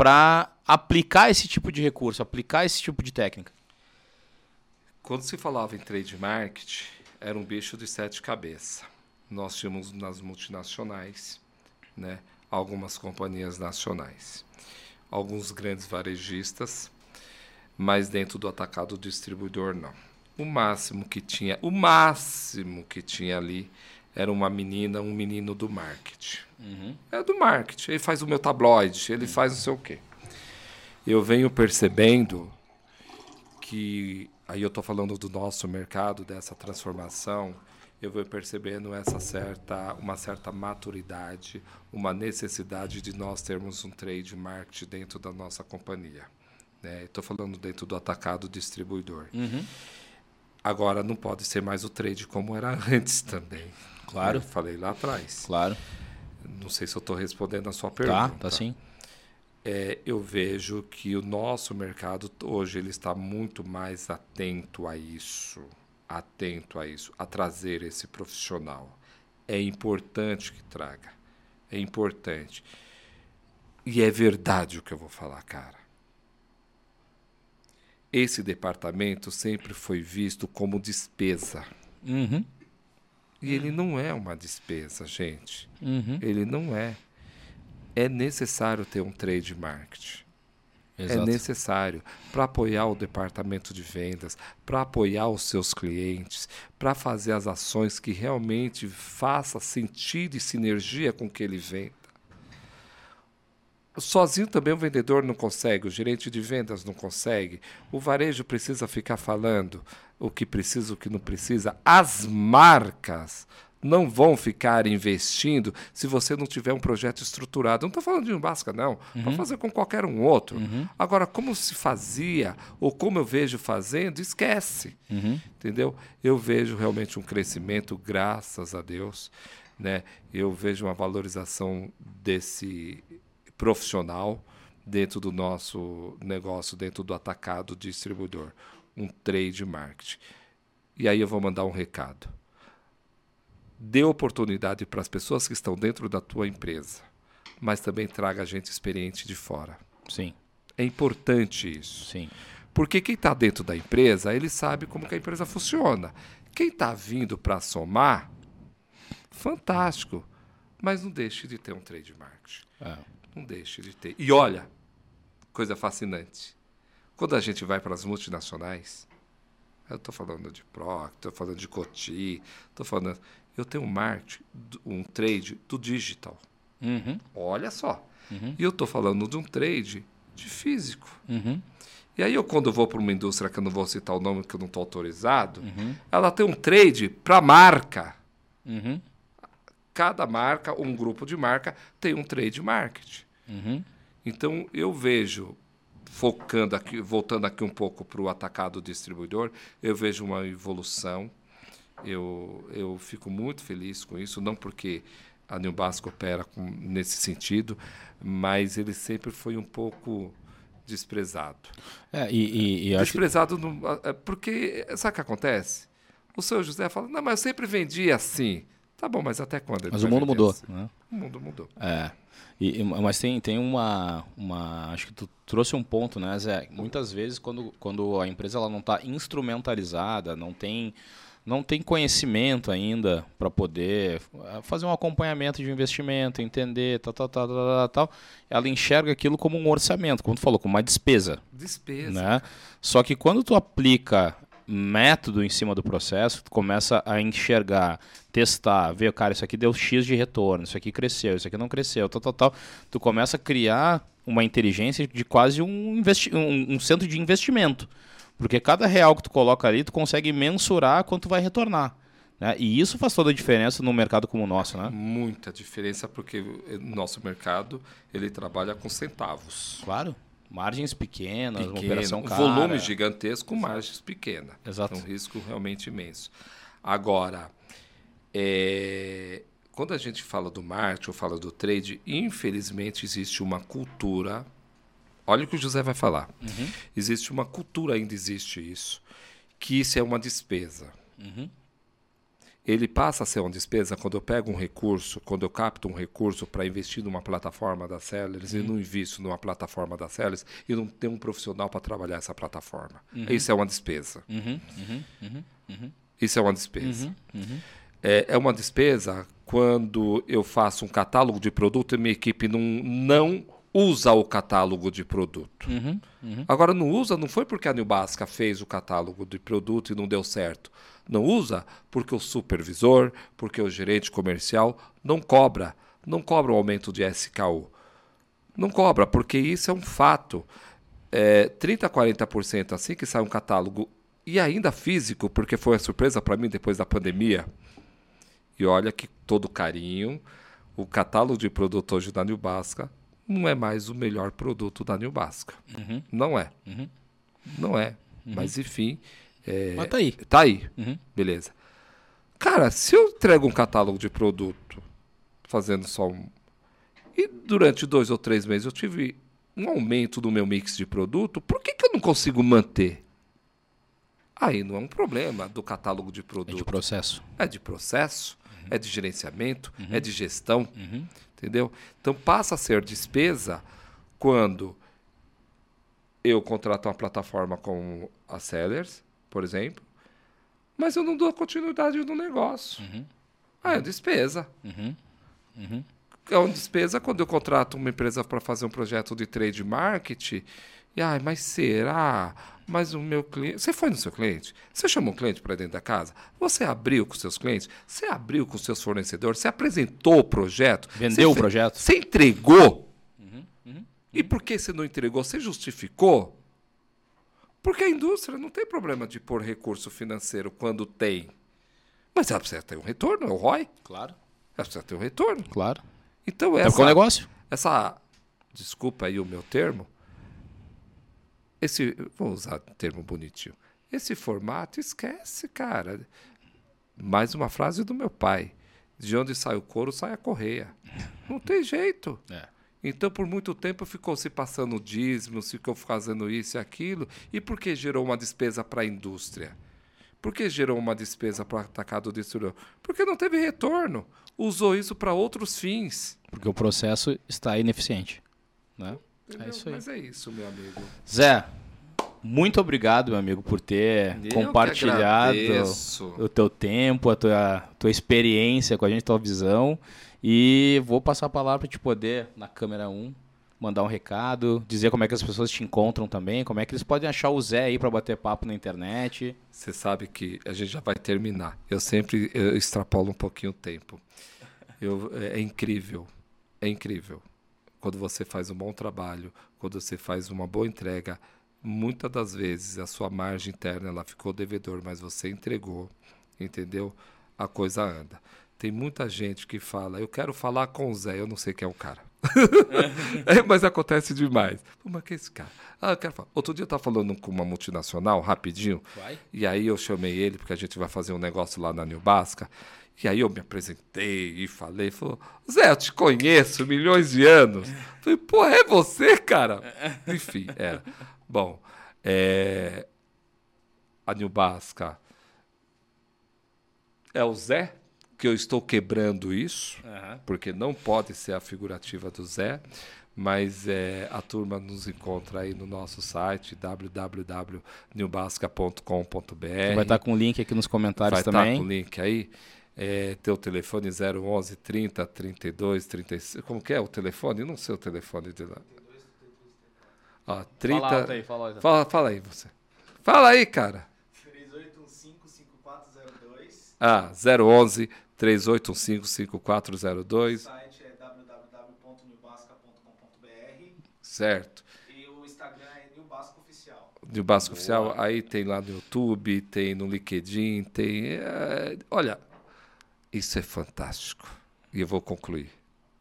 para aplicar esse tipo de recurso, aplicar esse tipo de técnica? Quando se falava em trade marketing, era um bicho de sete cabeças. Nós tínhamos nas multinacionais, né, algumas companhias nacionais, alguns grandes varejistas, mas dentro do atacado distribuidor não. O máximo que tinha, o máximo que tinha ali era uma menina, um menino do marketing. Uhum. É do marketing. Ele faz o meu tabloide, ele uhum. faz não sei o quê. Eu venho percebendo que aí eu estou falando do nosso mercado, dessa transformação, eu venho percebendo essa certa, uma certa maturidade, uma necessidade de nós termos um trade marketing dentro da nossa companhia. Estou né? falando dentro do atacado distribuidor. Uhum. Agora não pode ser mais o trade como era antes também. Claro. Eu falei lá atrás. Claro. Não sei se eu estou respondendo a sua pergunta. Tá, tá sim. É, eu vejo que o nosso mercado hoje ele está muito mais atento a isso, atento a isso, a trazer esse profissional. É importante que traga, é importante. E é verdade o que eu vou falar, cara. Esse departamento sempre foi visto como despesa. Uhum. E ele não é uma despesa, gente. Uhum. Ele não é. É necessário ter um trade marketing. Exato. É necessário para apoiar o departamento de vendas, para apoiar os seus clientes, para fazer as ações que realmente faça sentido e sinergia com o que ele venda. Sozinho também o vendedor não consegue, o gerente de vendas não consegue, o varejo precisa ficar falando o que precisa, o que não precisa. As marcas não vão ficar investindo se você não tiver um projeto estruturado. Não estou falando de um Basca, não. Uhum. Pode fazer com qualquer um outro. Agora, como se fazia, ou como eu vejo fazendo, esquece. Uhum. Entendeu? Eu vejo realmente um crescimento, graças a Deus. Né? Eu vejo uma valorização desse profissional dentro do nosso negócio, dentro do atacado distribuidor. Um trade marketing. E aí eu vou mandar um recado dê oportunidade para as pessoas que estão dentro da tua empresa, mas também traga gente experiente de fora. Sim, É importante isso. sim. Porque quem está dentro da empresa, ele sabe como que a empresa funciona. Quem está vindo para somar, fantástico. Mas não deixe de ter um trade marketing. É. Não deixe de ter. E olha, coisa fascinante. Quando a gente vai para as multinacionais, eu estou falando de Procter, estou falando de Coty, estou falando. Eu tenho um marketing, um trade do digital. Uhum. Olha só. E eu estou falando de um trade de físico. Uhum. E aí eu, quando vou para uma indústria que eu não vou citar o nome que eu não estou autorizado, ela tem um trade para marca. Cada marca, um grupo de marca, tem um trade marketing. Uhum. Então eu vejo, focando aqui, voltando aqui um pouco para o atacado distribuidor, eu vejo uma evolução. Eu, eu fico muito feliz com isso, não porque a New Basco opera com, nesse sentido, mas ele sempre foi um pouco desprezado. É, e, e, e. Desprezado no, é, porque, sabe o que acontece? O seu José fala, não, mas eu sempre vendi assim. Tá bom, mas até quando? Mas o mundo mudou. Né? O mundo mudou. É. E, mas tem, tem uma, uma. Acho que tu trouxe um ponto, né, Zé? Muitas vezes, quando, quando a empresa ela não está instrumentalizada, não tem, não tem conhecimento ainda para poder eh, fazer um acompanhamento de investimento, entender, tal, tal, tal, tal, tal, tal, ela enxerga aquilo como um orçamento, como tu falou, como uma despesa. Despesa. né? Só que quando tu aplica método em cima do processo, tu começa a enxergar, testar, ver, cara, isso aqui deu X de retorno, isso aqui cresceu, isso aqui não cresceu, tal, tal, tal. Tu começa a criar uma inteligência de quase um, um, um centro de investimento. Porque cada real que tu coloca ali, tu consegue mensurar quanto vai retornar. Né? E isso faz toda a diferença num mercado como o nosso, né? Muita diferença porque o nosso mercado ele trabalha com centavos. Claro. Margens pequenas, uma Pequeno, operação um cara. volume gigantesco, margens pequenas. Exato. É um risco realmente imenso. Agora, é, quando a gente fala do marketing ou fala do trade, infelizmente existe uma cultura. Olha o que o José vai falar. Uhum. Existe uma cultura, ainda existe isso, que isso é uma despesa. Uhum. Ele passa a ser uma despesa quando eu pego um recurso, quando eu capto um recurso para investir numa plataforma da Sellers e não invisto numa plataforma da Sellers e não tenho um profissional para trabalhar essa plataforma. Isso é uma despesa. Uhum. Uhum. Uhum. Isso é uma despesa. Uhum. Uhum. É, é uma despesa quando eu faço um catálogo de produto e minha equipe não, não usa o catálogo de produto. Uhum. Uhum. Agora, não usa, não foi porque a New Basca fez o catálogo de produto e não deu certo. Não usa porque o supervisor, porque o gerente comercial não cobra. Não cobra o aumento de SKU. Não cobra, porque isso é um fato. É, 30% a 40% assim que sai um catálogo, e ainda físico, porque foi uma surpresa para mim depois da pandemia. E olha que todo carinho, o catálogo de produto hoje da New Basca não é mais o melhor produto da New Basca. Uhum. Não é. Uhum. Não é. Mas enfim. É, Mas tá aí. Tá aí. Uhum. Beleza. Cara, se eu entrego um catálogo de produto fazendo só um. E durante dois ou três meses eu tive um aumento do meu mix de produto, por que, que eu não consigo manter? Aí não é um problema do catálogo de É produto. de processo. É de processo, é de gerenciamento, é de gestão, Uhum. entendeu? Então passa a ser despesa quando eu contrato uma plataforma como a Sellers, por exemplo, mas eu não dou continuidade no negócio. Uhum. Ah, é despesa. Uhum. Uhum. É uma despesa quando eu contrato uma empresa para fazer um projeto de trade marketing. E, ai, mas será? Mas o meu cliente. Você foi no seu cliente? Você chamou um cliente para dentro da casa? Você abriu com seus clientes? Você abriu com seus fornecedores? Você apresentou o projeto? Vendeu o projeto? Você entregou? E por que você não entregou? Você justificou? Porque a indústria não tem problema de pôr recurso financeiro quando tem. Mas ela precisa ter um retorno, é o ROI. Claro, Ela precisa ter um retorno. claro. Então, É essa, é um negócio. essa. Desculpa aí o meu termo. Esse. Vou usar um termo bonitinho. Esse formato, esquece, cara. Mais uma frase do meu pai. De onde sai o couro, sai a correia. Não tem jeito. É. Então, por muito tempo, ficou se passando dízimos, ficou fazendo isso e aquilo. E por que gerou uma despesa para a indústria? Por que gerou uma despesa para o atacado distribuidor? Porque não teve retorno. Usou isso para outros fins. Porque o processo está ineficiente. Né? Entendeu? É isso aí. Mas é isso, meu amigo. Zé, muito obrigado, meu amigo, por ter Eu compartilhado o teu tempo, a tua, tua experiência com a gente, tua visão. E vou passar a palavra para te poder, na câmera 1, mandar um recado, dizer como é que as pessoas te encontram também, como é que eles podem achar o Zé aí para bater papo na internet. Você sabe que a gente já vai terminar. Eu sempre eu extrapolo um pouquinho o tempo. Eu, é, é incrível. É incrível. Quando você faz um bom trabalho, quando você faz uma boa entrega, muitas das vezes a sua margem interna ela ficou devedor, mas você entregou, entendeu? A coisa anda. Tem muita gente que fala, eu quero falar com o Zé, eu não sei quem é o cara. É, mas acontece demais. Pô, mas que é esse cara? Ah, eu quero falar. Outro dia eu estava falando com uma multinacional, rapidinho, Vai. e aí eu chamei ele, porque a gente vai fazer um negócio lá na New Basca. E aí eu me apresentei e falei, falou, Zé, eu te conheço milhões de anos. Falei, pô, é você, cara? Enfim, era. Bom, é... a New Basca é o Zé, que eu estou quebrando isso, porque não pode ser a figurativa do Zé, mas é, a turma nos encontra aí no nosso site www.newbasca.com.br. Vai estar com o link aqui nos comentários Vai estar também. com o link aí. É, teu telefone 011 30 32 36. Como que é o telefone? Não sei o telefone de lá. Ó, 30... Fala aí, fala alto. Fala, fala aí você. Fala aí, cara. 3815-5402. Ah, 011 3815-5402. O site é www.newbasca.com.br Certo. e o Instagram é Newbasca Oficial. De Basco Oficial, aí tem lá no YouTube, tem no LinkedIn, tem. é, olha, isso é fantástico. E eu vou concluir.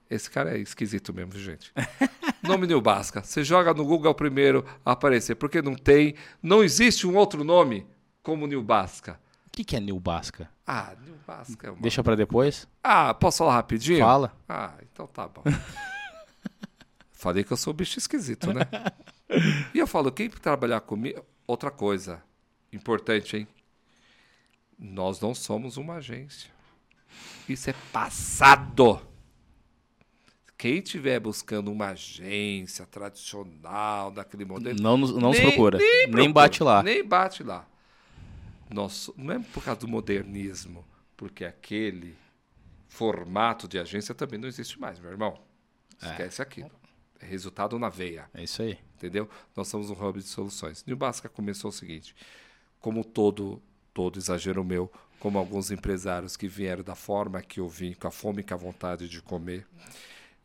Esse cara é esquisito mesmo, gente. nome New Basca. Você joga no Google é primeiro a aparecer, porque não tem. Não existe um outro nome como New Basca. O que, que é New Basca? Ah, New Basca é uma. Deixa para depois? Ah, posso falar rapidinho? Fala. Ah, então tá bom. Falei que eu sou bicho esquisito, né? E eu falo, quem trabalhar comigo. Outra coisa importante, hein? Nós não somos uma agência. Isso é passado. Quem estiver buscando uma agência tradicional, daquele modelo. Não, nos- não se nem- procura. Nem, procura, bate lá. Nem bate lá. Nós, não é por causa do modernismo, porque aquele formato de agência também não existe mais, meu irmão. Esquece aquilo. É resultado na veia, É isso aí. entendeu? Nós somos um hub de soluções. New Basca começou o seguinte: como todo todo exagero meu, como alguns empresários que vieram da forma que eu vim, com a fome e com a vontade de comer,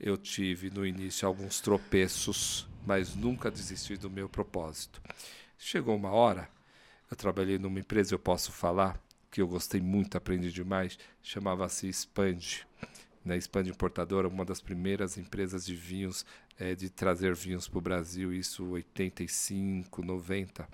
eu tive no início alguns tropeços, mas nunca desisti do meu propósito. Chegou uma hora, eu trabalhei numa empresa, eu posso falar, que eu gostei muito, aprendi demais, chamava-se Expand. Né? Expand Importadora, uma das primeiras empresas de vinhos, eh, de trazer vinhos para o Brasil, isso 85, 90.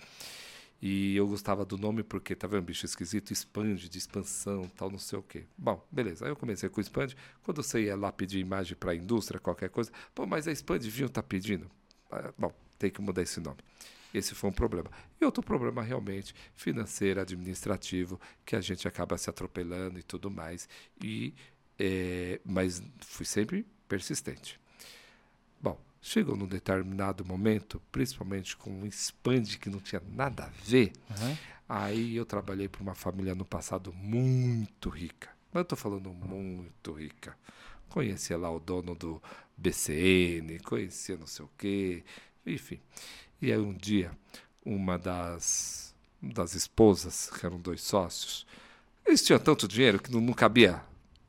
E eu gostava do nome porque, tá vendo, bicho esquisito, expande, de expansão, tal, não sei o quê. Bom, beleza. Aí eu comecei com expand. Quando você ia lá pedir imagem para a indústria, qualquer coisa, mas a expand vinho tá pedindo. Ah, bom, tem que mudar esse nome. Esse foi um problema. E outro problema realmente financeiro, administrativo, que a gente acaba se atropelando e tudo mais. E, eh, mas fui sempre persistente. Bom, Chegou num determinado momento, principalmente com um expand que não tinha nada a ver, Uhum. aí eu trabalhei para uma família no passado muito rica. Mas eu tô falando muito rica. Conhecia lá o dono do BCN, conhecia não sei o quê, enfim. E aí um dia, uma das, das esposas, que eram dois sócios, eles tinham tanto dinheiro que não, não cabia.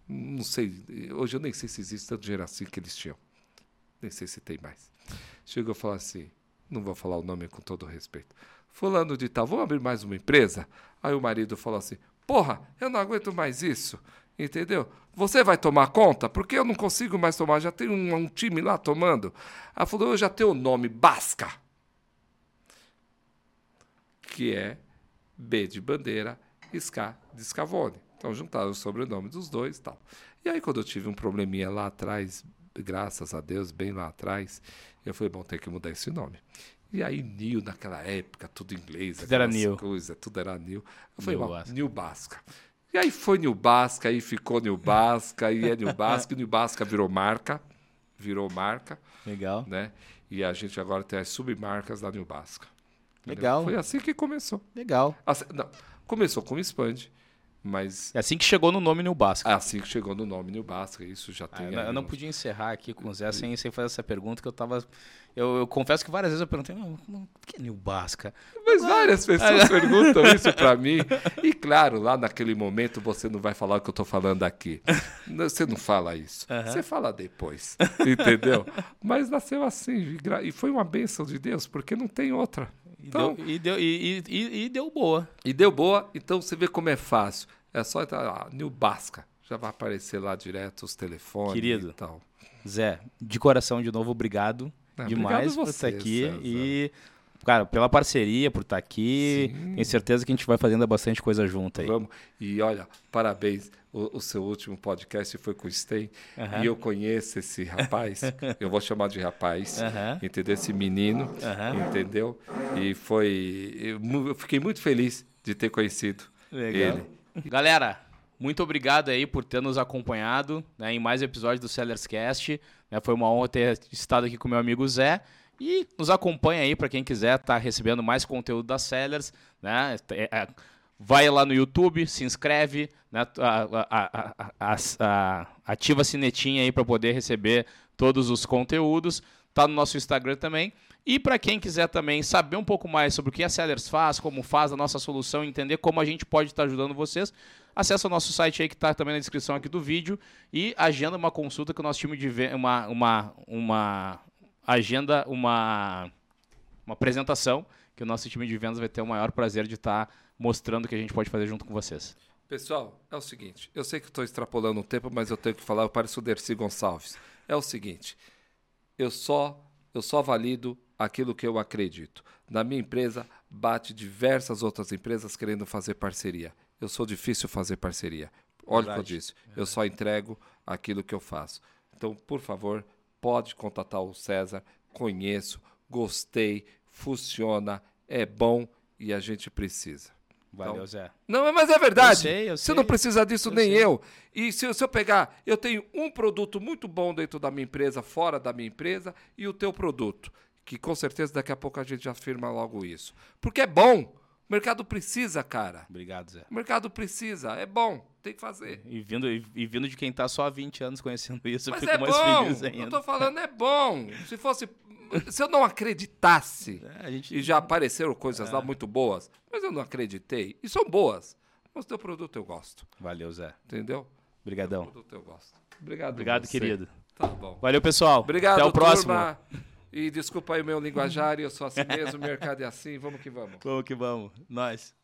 Não sei, hoje eu nem sei se existe tanto dinheiro assim que eles tinham. Nem sei se tem mais. Chegou e falou assim: não vou falar o nome com todo respeito. Fulano de tal, vamos abrir mais uma empresa? Aí o marido falou assim: Porra, eu não aguento mais isso. Entendeu? Você vai tomar conta? Porque eu não consigo mais tomar. Já tem um, um time lá tomando. Ela falou: Eu já tenho o nome Basca. Que é B de bandeira, Ska de Scavone. Então juntaram o sobrenome dos dois e tal. E aí, quando eu tive um probleminha lá atrás, graças a Deus, bem lá atrás, eu falei: Bom, tem que mudar esse nome. E aí, Nil, naquela época, tudo em inglês, Tudo era Nil. coisas, tudo era Nil. Eu falei, Nil "Bom, Basca." Nil Basca. E aí foi Nil Basca, aí ficou Nil Basca, e é Nil Basca, e Nil Basca virou marca, virou marca, Legal. né? E a gente agora tem as submarcas da Nil Basca. Entendeu? Legal. Foi assim que começou. Legal. Assim- não, começou com o Expand, mas É assim que chegou no nome New Basca. é assim que chegou no nome Nil Basca, isso já Ah, tem... eu, não- eu não podia encerrar aqui com o Zé sem, sem fazer essa pergunta que eu tava. Eu, eu confesso que várias vezes eu perguntei, "Não, o que é New Basca? Mas várias pessoas perguntam isso pra mim. E claro, lá naquele momento você não vai falar o que eu tô falando aqui. Você não fala isso. Você fala depois. Entendeu? Mas nasceu assim. E foi uma bênção de Deus, porque não tem outra. E, Então, deu, e, deu, e, e- e- e deu boa. e deu boa, então você vê como é fácil. É só entrar lá, New Basca. Já vai aparecer lá direto os telefones Querido. e tal. Zé, de coração de novo, obrigado Ah, demais obrigado por você, estar aqui. César. E, cara, pela parceria, por estar aqui. Sim. Tenho certeza que a gente vai fazendo bastante coisa junto aí. Vamos. E olha, parabéns. O, o seu último podcast foi com o Sten. Aham. E eu conheço esse rapaz. eu vou chamar de rapaz. Aham. Entendeu? Esse menino. Aham. Entendeu? E foi. Eu, eu fiquei muito feliz de ter conhecido Legal. ele. Galera, muito obrigado aí por ter nos acompanhado né, em mais um episódio do Sellers Cast. né, foi uma honra ter estado aqui com meu amigo Zé. E nos acompanha aí para quem quiser estar recebendo mais conteúdo da Sellers. Né? É, é, vai lá no YouTube, se inscreve, né, ativa a sinetinha aí para poder receber todos os conteúdos. Tá no nosso Instagram também. E para quem quiser também saber um pouco mais sobre o que a Sellers faz, como faz a nossa solução, entender como a gente pode estar ajudando vocês, acessa o nosso site aí que está também na descrição aqui do vídeo e agenda uma consulta com o nosso time de uma uma uma agenda uma uma apresentação que o nosso time de vendas vai ter o maior prazer de estar mostrando o que a gente pode fazer junto com vocês. Pessoal, é o seguinte. Eu sei que estou extrapolando o tempo, mas eu tenho que falar. Eu pareço o Dercy Gonçalves. É o seguinte. Eu só, eu só valido aquilo que eu acredito. Na minha empresa, bate diversas outras empresas querendo fazer parceria. Eu sou difícil fazer parceria. Olha o que eu disse. Eu só entrego aquilo que eu faço. Então, por favor, pode contatar o César. Conheço, gostei, funciona, é bom e a gente precisa. Valeu, Então, Zé. Não, mas é verdade. Eu sei, eu Você sei. não precisa disso, Eu nem sei. eu. E se, se eu pegar, eu tenho um produto muito bom dentro da minha empresa, fora da minha empresa, e o teu produto. Que com certeza daqui a pouco a gente já afirma logo isso. Porque é bom. O mercado precisa, cara. Obrigado, Zé. O mercado precisa. É bom. Tem que fazer. E vindo, e, e vindo de quem tá só há 20 anos conhecendo isso, eu Mas fico é mais bom. feliz Eu ainda. tô falando, é bom. Se fosse. Se eu não acreditasse. É, gente E já apareceram coisas lá muito boas, mas eu não acreditei. E são boas. Mas o teu produto eu gosto. Valeu, Zé. Entendeu? Obrigadão. O produto eu gosto. Obrigado. Obrigado, você. querido. Tá bom. Valeu, pessoal. Obrigado, Até o próximo. E desculpa aí o meu linguajar, eu sou assim mesmo, o mercado é assim, vamos que vamos. Vamos que vamos. Nós.